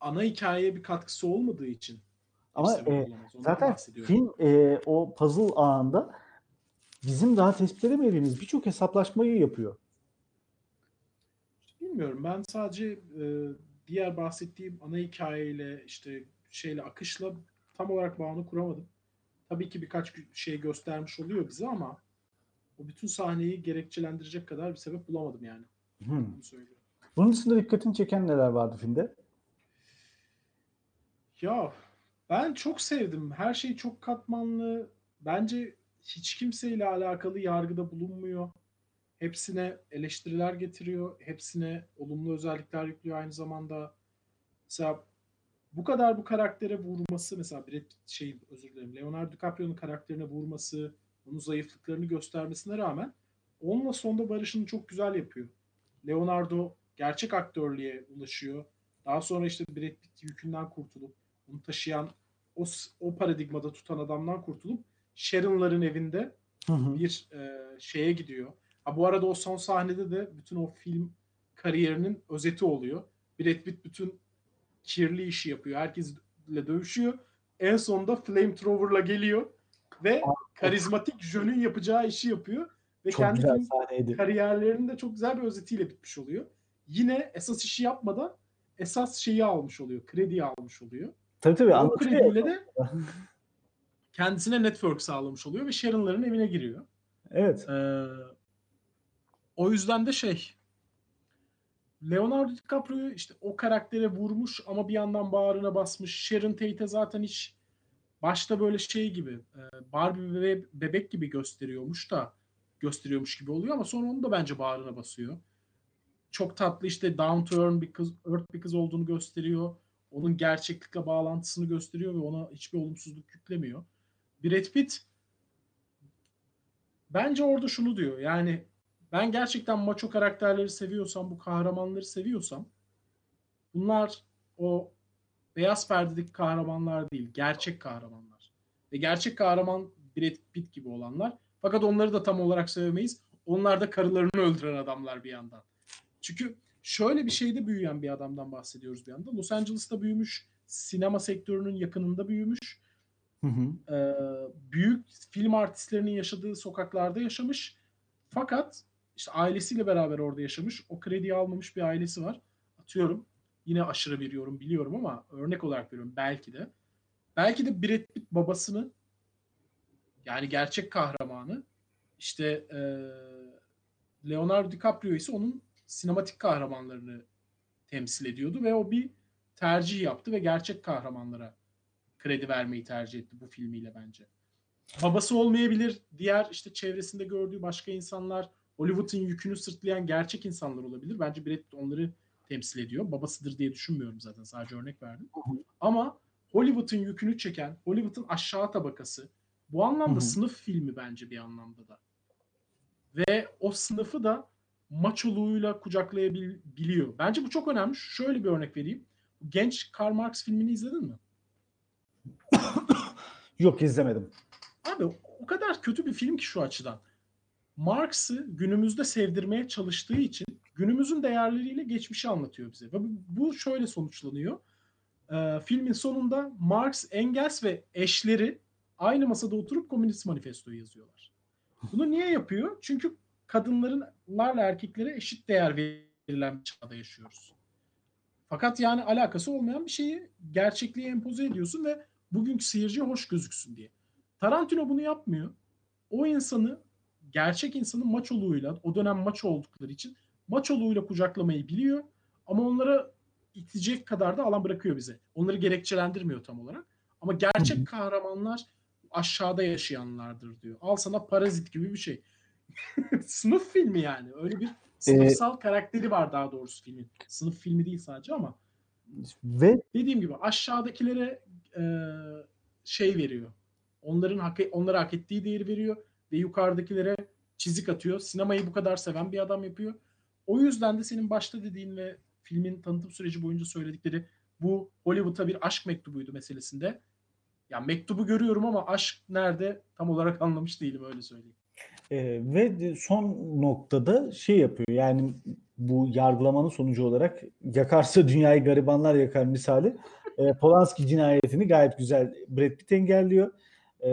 Ana hikayeye bir katkısı olmadığı için. Ama e, zaten film e, o puzzle ağında bizim daha tespit edemediğimiz birçok hesaplaşmayı yapıyor. Bilmiyorum. Ben sadece e, diğer bahsettiğim ana hikayeyle işte şeyle akışla tam olarak bağını kuramadım. Tabii ki birkaç şey göstermiş oluyor bize ama o bütün sahneyi gerekçelendirecek kadar bir sebep bulamadım yani. Hmm. Bunu. Bunun dışında dikkatini çeken neler vardı filmde? Ya ben çok sevdim. Her şey çok katmanlı. Bence hiç kimseyle alakalı yargıda bulunmuyor. Hepsine eleştiriler getiriyor. Hepsine olumlu özellikler yüklüyor aynı zamanda. Mesela bu kadar bu karaktere vurması mesela Brad şey özür dilerim Leonardo DiCaprio'nun karakterine vurması, onun zayıflıklarını göstermesine rağmen onunla sonda barışını çok güzel yapıyor. Leonardo gerçek aktörlüğe ulaşıyor. Daha sonra işte Brad Pitt yükünden kurtulup onu taşıyan o, o paradigmada tutan adamdan kurtulup Sharon'ların evinde Hı hı. bir e, şeye gidiyor. Ha bu arada o son sahnede de bütün o film kariyerinin özeti oluyor. Brad Pitt bütün kirli işi yapıyor. Herkesle dövüşüyor. En sonunda flamethrower'la geliyor ve karizmatik Jön'ün yapacağı işi yapıyor ve Çok kendi güzel film sahneydi. kariyerlerinin de çok güzel bir özetiyle bitmiş oluyor. Yine esas işi yapmadan esas şeyi almış oluyor. Krediyi almış oluyor. Tabii tabii O krediyle de kendisine network sağlamış oluyor ve Sharon'ların evine giriyor. Evet. Ee, o yüzden de şey Leonardo DiCaprio işte o karaktere vurmuş ama bir yandan bağrına basmış. Sharon Tate'e zaten hiç başta böyle şey gibi e, Barbie bebe- bebek gibi gösteriyormuş da gösteriyormuş gibi oluyor ama sonra onu da bence bağrına basıyor. Çok tatlı işte down to earth bir kız, earth bir kız olduğunu gösteriyor. Onun gerçeklikle bağlantısını gösteriyor ve ona hiçbir olumsuzluk yüklemiyor. Brad Pitt bence orada şunu diyor. Yani ben gerçekten maço karakterleri seviyorsam, bu kahramanları seviyorsam bunlar o beyaz perdedeki kahramanlar değil, gerçek kahramanlar. Ve gerçek kahraman Brad Pitt gibi olanlar. Fakat onları da tam olarak sevemeyiz. Onlar da karılarını öldüren adamlar bir yandan. Çünkü şöyle bir şeyde büyüyen bir adamdan bahsediyoruz bir yandan. Los Angeles'ta büyümüş, sinema sektörünün yakınında büyümüş Hı hı. e, büyük film artistlerinin yaşadığı sokaklarda yaşamış. Fakat işte ailesiyle beraber orada yaşamış. O krediyi almamış bir ailesi var. Atıyorum. Yine aşırı bir yorum biliyorum ama örnek olarak veriyorum belki de. Belki de Brad Pitt babasını yani gerçek kahramanı işte e, Leonardo DiCaprio ise onun sinematik kahramanlarını temsil ediyordu ve o bir tercih yaptı ve gerçek kahramanlara kredi vermeyi tercih etti bu filmiyle bence. Babası olmayabilir, diğer işte çevresinde gördüğü başka insanlar, Hollywood'un yükünü sırtlayan gerçek insanlar olabilir. Bence Brad Pitt onları temsil ediyor. Babasıdır diye düşünmüyorum zaten. Sadece örnek verdim. Ama Hollywood'un yükünü çeken, Hollywood'un aşağı tabakası bu anlamda Hı hı. sınıf filmi bence bir anlamda da. Ve o sınıfı da maçoluğuyla kucaklayabiliyor. Bence bu çok önemli. Şöyle bir örnek vereyim. Genç Karl Marx filmini izledin mi? Yok izlemedim. Abi o kadar kötü bir film ki şu açıdan. Marx'ı günümüzde sevdirmeye çalıştığı için günümüzün değerleriyle geçmişi anlatıyor bize. Ve bu, şöyle sonuçlanıyor. Ee, filmin sonunda Marx, Engels ve eşleri aynı masada oturup Komünist Manifesto'yu yazıyorlar. Bunu niye yapıyor? Çünkü kadınlarla erkeklere eşit değer verilen bir çağda yaşıyoruz. Fakat yani alakası olmayan bir şeyi gerçekliğe empoze ediyorsun ve bugünkü seyirciye hoş gözüksün diye. Tarantino bunu yapmıyor. O insanı gerçek insanın maçoluğuyla o dönem maç oldukları için maçoluğuyla kucaklamayı biliyor ama onlara itecek kadar da alan bırakıyor bize. Onları gerekçelendirmiyor tam olarak. Ama gerçek kahramanlar aşağıda yaşayanlardır diyor. Al sana parazit gibi bir şey. Sınıf filmi yani. Öyle bir sınıfsal karakteri var daha doğrusu filmin. Sınıf filmi değil sadece ama Ve dediğim gibi aşağıdakilere e, şey veriyor. Onların hak onlara hak ettiği değeri veriyor ve yukarıdakilere çizik atıyor. Sinemayı bu kadar seven bir adam yapıyor. O yüzden de senin başta dediğin ve filmin tanıtım süreci boyunca söyledikleri bu Hollywood'a bir aşk mektubuydu meselesinde. Ya mektubu görüyorum ama aşk nerede tam olarak anlamış değilim öyle söyleyeyim. e, ve son noktada şey yapıyor. Yani bu yargılamanın sonucu olarak yakarsa dünyayı garibanlar yakar misali. E, Polanski cinayetini gayet güzel Brad Pitt engelliyor. E,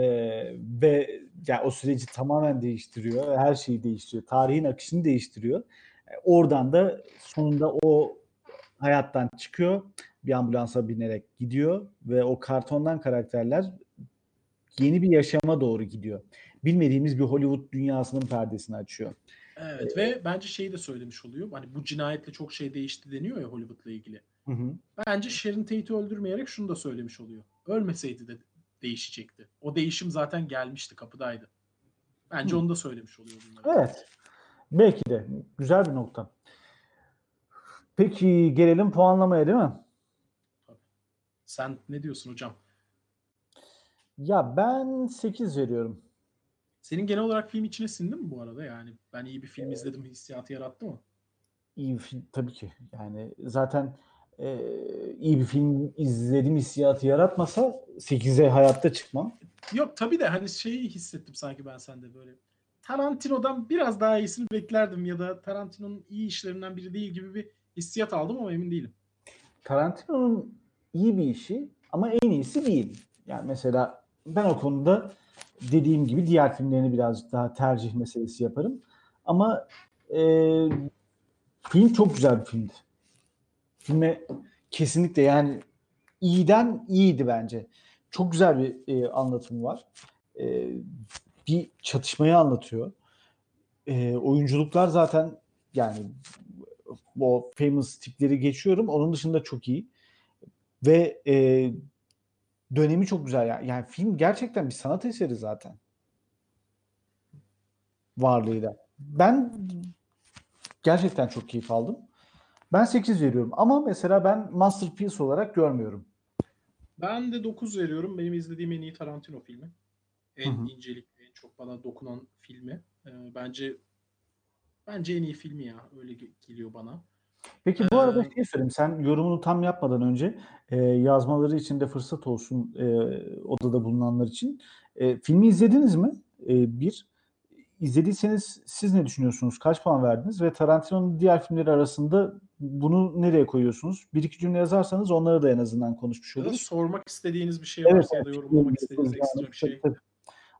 ve yani o süreci tamamen değiştiriyor. Her şeyi değiştiriyor. Tarihin akışını değiştiriyor. E, oradan da sonunda o hayattan çıkıyor. Bir ambulansa binerek gidiyor ve o kartondan karakterler yeni bir yaşama doğru gidiyor. Bilmediğimiz bir Hollywood dünyasının perdesini açıyor. Evet ve bence şeyi de söylemiş oluyor. Hani bu cinayetle çok şey değişti deniyor ya Hollywood'la ilgili. Hı hı. Bence Sharon Tate'i öldürmeyerek şunu da söylemiş oluyor. Ölmeseydi de değişecekti. O değişim zaten gelmişti, kapıdaydı. Bence Hı. onu da söylemiş oluyor bunları. Evet. Belki de. Güzel bir nokta. Peki gelelim puanlamaya değil mi? Sen ne diyorsun hocam? Ya ben 8 veriyorum. Senin genel olarak film içine sindi mi bu arada? Yani ben iyi bir film izledim hissiyatı yarattı mı? İyi bir film tabii ki. Yani zaten e, iyi bir film izledim hissiyatı yaratmasa 8'e hayatta çıkmam. Yok tabii de hani şeyi hissettim sanki ben sende böyle. Tarantino'dan biraz daha iyisini beklerdim ya da Tarantino'nun iyi işlerinden biri değil gibi bir hissiyat aldım ama emin değilim. Tarantino'nun iyi bir işi ama en iyisi değil. Yani mesela ben o konuda dediğim gibi diğer filmlerini birazcık daha tercih meselesi yaparım. Ama e, film çok güzel bir filmdi. Filme kesinlikle yani iyiden iyiydi bence. Çok güzel bir e, anlatımı var. E, bir çatışmayı anlatıyor. E, oyunculuklar zaten yani o famous tipleri geçiyorum. Onun dışında çok iyi. Ve e, dönemi çok güzel. Yani, yani film gerçekten bir sanat eseri zaten. Varlığıyla. Ben gerçekten çok keyif aldım. Ben 8 veriyorum. Ama mesela ben masterpiece olarak görmüyorum. Ben de 9 veriyorum. Benim izlediğim en iyi Tarantino filmi. En Hı hı. incelikli, en çok bana dokunan filmi. Ee, bence bence en iyi filmi ya. Öyle ge- geliyor bana. Peki bu arada Ee, şey söyleyeyim. Sen yorumunu tam yapmadan önce e, yazmaları için de fırsat olsun e, odada bulunanlar için. E, filmi izlediniz mi? E, bir. İzlediyseniz siz ne düşünüyorsunuz? Kaç puan verdiniz? Ve Tarantino'nun diğer filmleri arasında bunu nereye koyuyorsunuz? Bir iki cümle yazarsanız onları da en azından konuşmuş da oluruz. sormak istediğiniz bir şey Evet, varsa ya da evet. yorumlamak istediğiniz Yani, ekstra bir şey.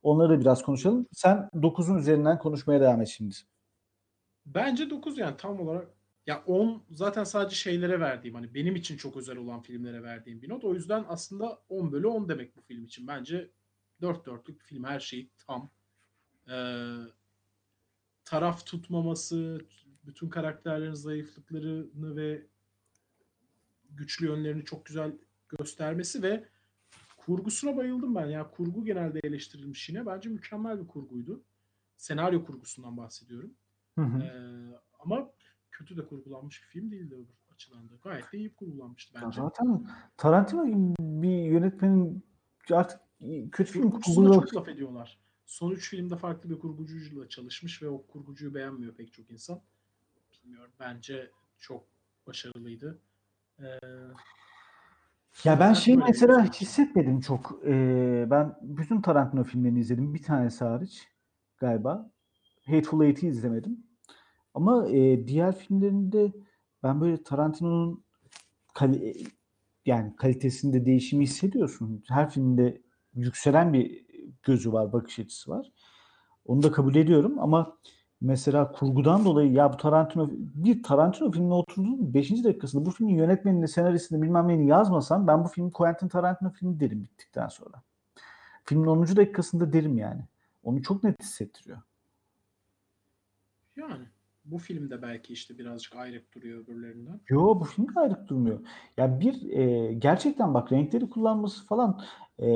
Onları da biraz konuşalım. Sen 9'un üzerinden konuşmaya devam et şimdi. Bence 9 yani tam olarak ya 10 zaten sadece şeylere verdiğim hani benim için çok özel olan filmlere verdiğim bir not. O yüzden aslında 10 bölü 10 demek bu film için. Bence 4 dörtlük film her şeyi tam. Ee, taraf tutmaması, bütün karakterlerin zayıflıklarını ve güçlü yönlerini çok güzel göstermesi ve kurgusuna bayıldım ben. Ya kurgu genelde eleştirilmiş yine. Bence mükemmel bir kurguydu. Senaryo kurgusundan bahsediyorum. Hı hı. Ee, ama kötü de kurgulanmış bir film değildi öbür açıdan da. Gayet de iyi kurgulanmıştı bence. Zaten Tarantino gibi bir yönetmenin artık kötü film Kurgusuna çok laf ediyorlar. Son üç filmde farklı bir kurgucuyla çalışmış ve o kurgucuyu beğenmiyor pek çok insan. Bilmiyorum. Bence çok başarılıydı. Ee, Ya ben şey mesela düşünüyorum. hissetmedim çok. Ee, ben bütün Tarantino filmlerini izledim. Bir tanesi hariç galiba. Hateful Eight'i izlemedim. Ama e, diğer filmlerinde ben böyle Tarantino'nun kali- e, yani kalitesinde değişimi hissediyorsun. Her filmde yükselen bir gözü var, bakış açısı var. Onu da kabul ediyorum ama mesela kurgudan dolayı ya bu Tarantino bir Tarantino filmine oturduğum 5. dakikasında bu filmin yönetmenini, senaristini bilmem neyini yazmasam ben bu film Quentin Tarantino filmi derim bittikten sonra. Filmin 10. dakikasında derim yani. Onu çok net hissettiriyor. yani bu filmde belki işte birazcık ayrık duruyor öbürlerinden. Yo bu film de ayrık durmuyor. Ya bir e, gerçekten bak renkleri kullanması falan e,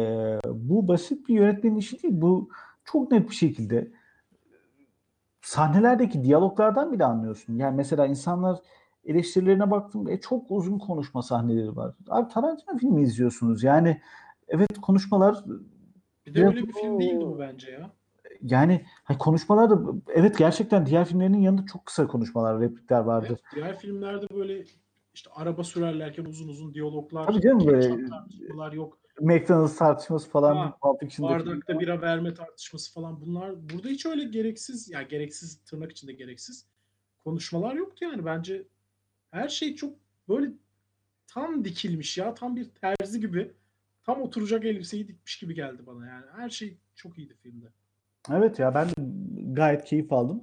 bu basit bir yönetmenin işi değil. Bu çok net bir şekilde sahnelerdeki diyaloglardan bile anlıyorsun. Yani mesela insanlar eleştirilerine baktım e, çok uzun konuşma sahneleri var. Abi Tarantino filmi izliyorsunuz. Yani evet konuşmalar Bir de öyle bir film değildi bu bence ya. yani hani konuşmalar da evet gerçekten diğer filmlerinin yanında çok kısa konuşmalar, replikler vardı. Evet, diğer filmlerde böyle işte araba sürerlerken uzun uzun diyaloglar, Tabii canım, böyle- yok. McDonald's tartışması falan Ha, Pulp Fiction'daki Bardakta bira verme tartışması falan bunlar burada hiç öyle gereksiz ya gereksiz tırnak içinde gereksiz konuşmalar yoktu yani bence her şey çok böyle tam dikilmiş ya tam bir terzi gibi tam oturacak elbiseyi dikmiş gibi geldi bana yani her şey çok iyiydi filmde. Evet ya ben gayet keyif aldım.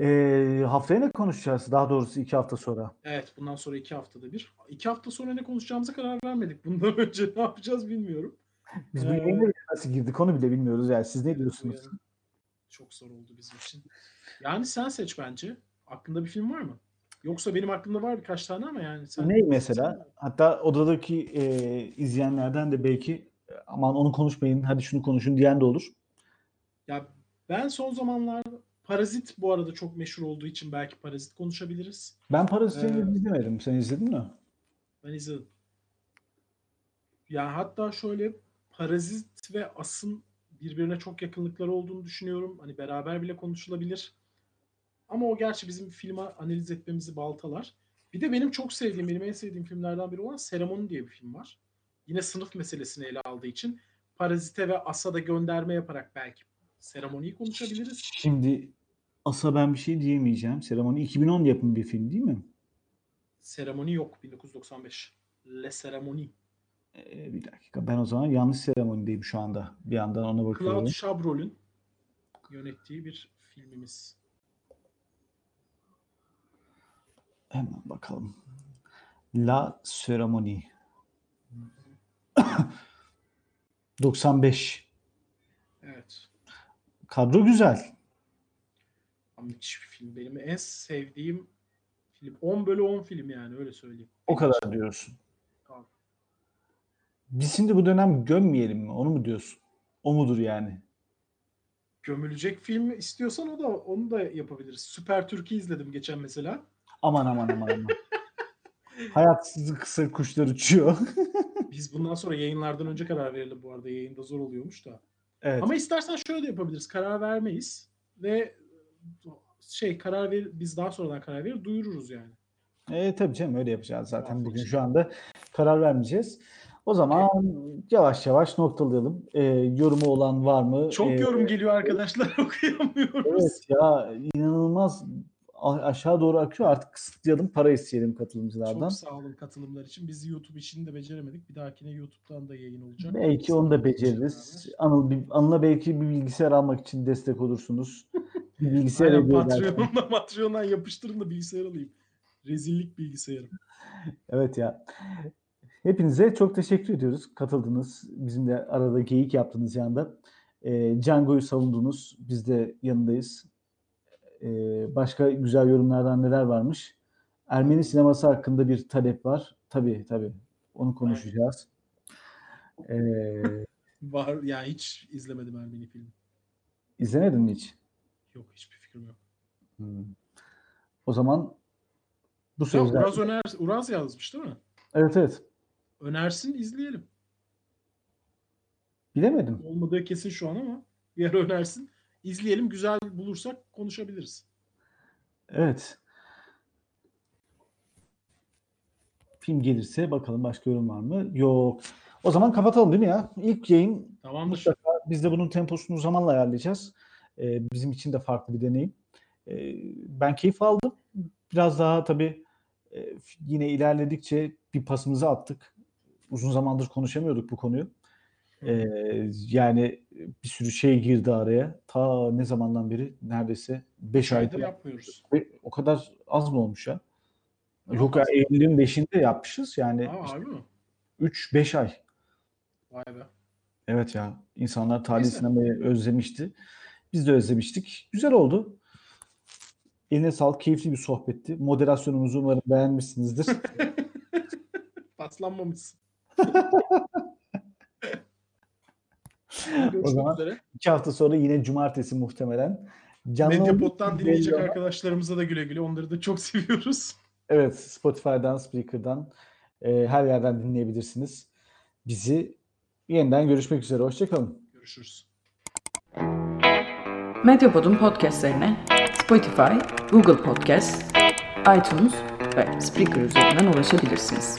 Ee, haftaya ne konuşacağız? Daha doğrusu iki hafta sonra. Evet bundan sonra iki haftada bir. iki hafta sonra ne konuşacağımıza karar vermedik. Bundan önce ne yapacağız bilmiyorum. Biz bu Ee, yayına nasıl girdik onu bile bilmiyoruz yani. Siz ne diyorsunuz? Yani çok zor oldu bizim için. Yani sen seç bence. Aklında bir film var mı? Yoksa benim aklımda var birkaç tane ama yani sen Ne mesela? Hatta odadaki e, izleyenlerden de belki aman onu konuşmayın hadi şunu konuşun diyen de olur. Ya ben son zamanlarda Parazit bu arada çok meşhur olduğu için belki Parazit konuşabiliriz. Ben Parazit'i Ee, izlemedim. Sen izledin mi? Ben izledim. Ya hatta şöyle Parazit ve As'ın birbirine çok yakınlıkları olduğunu düşünüyorum. Hani beraber bile konuşulabilir. Ama o gerçi bizim filmi analiz etmemizi baltalar. Bir de benim çok sevdiğim, benim en sevdiğim filmlerden biri olan Seremoni diye bir film var. Yine sınıf meselesini ele aldığı için Parazite ve As'a da gönderme yaparak belki Seremoni'yi konuşabiliriz. Şimdi Asa ben bir şey diyemeyeceğim. Seremoni 2010 yapımı bir film değil mi? Seremoni yok 1995. Le Seremoni. Ee, bir dakika ben o zaman yanlış seremonideyim şu anda. Bir yandan ona bakıyorum. Claude Chabrol'ün yönettiği bir filmimiz. Hemen bakalım. La Seremoni. 95. Evet. Kadro güzel. Müthiş bir film. Benim en sevdiğim film. 10 bölü 10 film yani öyle söyleyeyim. O kadar diyorsun. Tamam. Biz şimdi bu dönem gömmeyelim mi? Onu mu diyorsun? O mudur yani? Gömülecek film istiyorsan o da onu da yapabiliriz. Süper Türkiye izledim geçen mesela. Aman aman aman aman. Hayat kısa kuşlar uçuyor. Biz bundan sonra yayınlardan önce karar verelim bu arada. Yayında zor oluyormuş da. Evet. Ama istersen şöyle de yapabiliriz. Karar vermeyiz ve şey karar ver biz daha sonradan karar verir duyururuz yani. E, tabii canım öyle yapacağız zaten. Tamam, Bugün şu anda karar vermeyeceğiz. O zaman yavaş yavaş noktalayalım. E, yorumu olan var mı? Çok E, yorum geliyor arkadaşlar okuyamıyoruz. Evet ya inanılmaz aşağı doğru akıyor. Artık kısıtlayalım, para isteyelim katılımcılardan. Çok sağ olun katılımlar için. Biz YouTube işini de beceremedik. Bir dahakine YouTube'dan da yayın olacak. Belki onu da beceririz. Anıl, Anıl'a belki bir bilgisayar almak için destek olursunuz. Bir bilgisayar Aynen. Patreon'dan Patreon'dan yapıştırın da bilgisayar alayım. Rezillik bilgisayarı. Evet ya. Hepinize çok teşekkür ediyoruz. Katıldınız. Bizimle arada geyik yaptınız yanda. E, Django'yu savundunuz. Biz de yanındayız. E, başka güzel yorumlardan neler varmış? Ermeni sineması hakkında bir talep var. Tabii tabii. Onu konuşacağız. E, Var yani hiç izlemedim Ermeni filmi. izlemedin mi hiç? Yok hiçbir fikrim yok. Hmm. O zaman bu sözler... Uraz Öner Uraz yazmış değil mi? Evet evet. Önersin izleyelim. Bilemedim. Olmadığı kesin şu an ama ara önersin. İzleyelim güzel bulursak konuşabiliriz. Evet. Film gelirse bakalım başka yorum var mı? Yok. O zaman kapatalım değil mi ya? İlk yayın Tamamdır. mutlaka biz de bunun temposunu zamanla ayarlayacağız. Ee, bizim için de farklı bir deneyim. Ee, ben keyif aldım. Biraz daha tabii e, yine ilerledikçe bir pasımızı attık. Uzun zamandır konuşamıyorduk bu konuyu. Ee, yani bir sürü şey girdi araya. Ta ne zamandan beri? Neredeyse 5 Aydır aydır. yapmıyoruz. Ve o kadar az mı olmuş ya? Yok, ya az. Eylül'ün 5'inde yapmışız yani Aa, harbi mi? 3-5 ay. Vay be. Evet ya insanlar tarihi Neyse. sinemayı özlemişti. Biz de özlemiştik. Güzel oldu. Eline sağlık, keyifli bir sohbetti. Moderasyonumuzu umarım beğenmişsinizdir. Paslanmamışsın. o Görüşmek zaman üzere. iki hafta sonra yine cumartesi muhtemelen. Canlı Medyapod'dan dinleyecek ama- arkadaşlarımıza da güle güle. Onları da çok seviyoruz. Evet, Spotify'dan, Spreaker'dan, e, her yerden dinleyebilirsiniz. Bizi yeniden görüşmek üzere. Hoşçakalın. Görüşürüz. Medyapod'un podcastlerine Spotify, Google Podcast, iTunes ve Spreaker üzerinden ulaşabilirsiniz.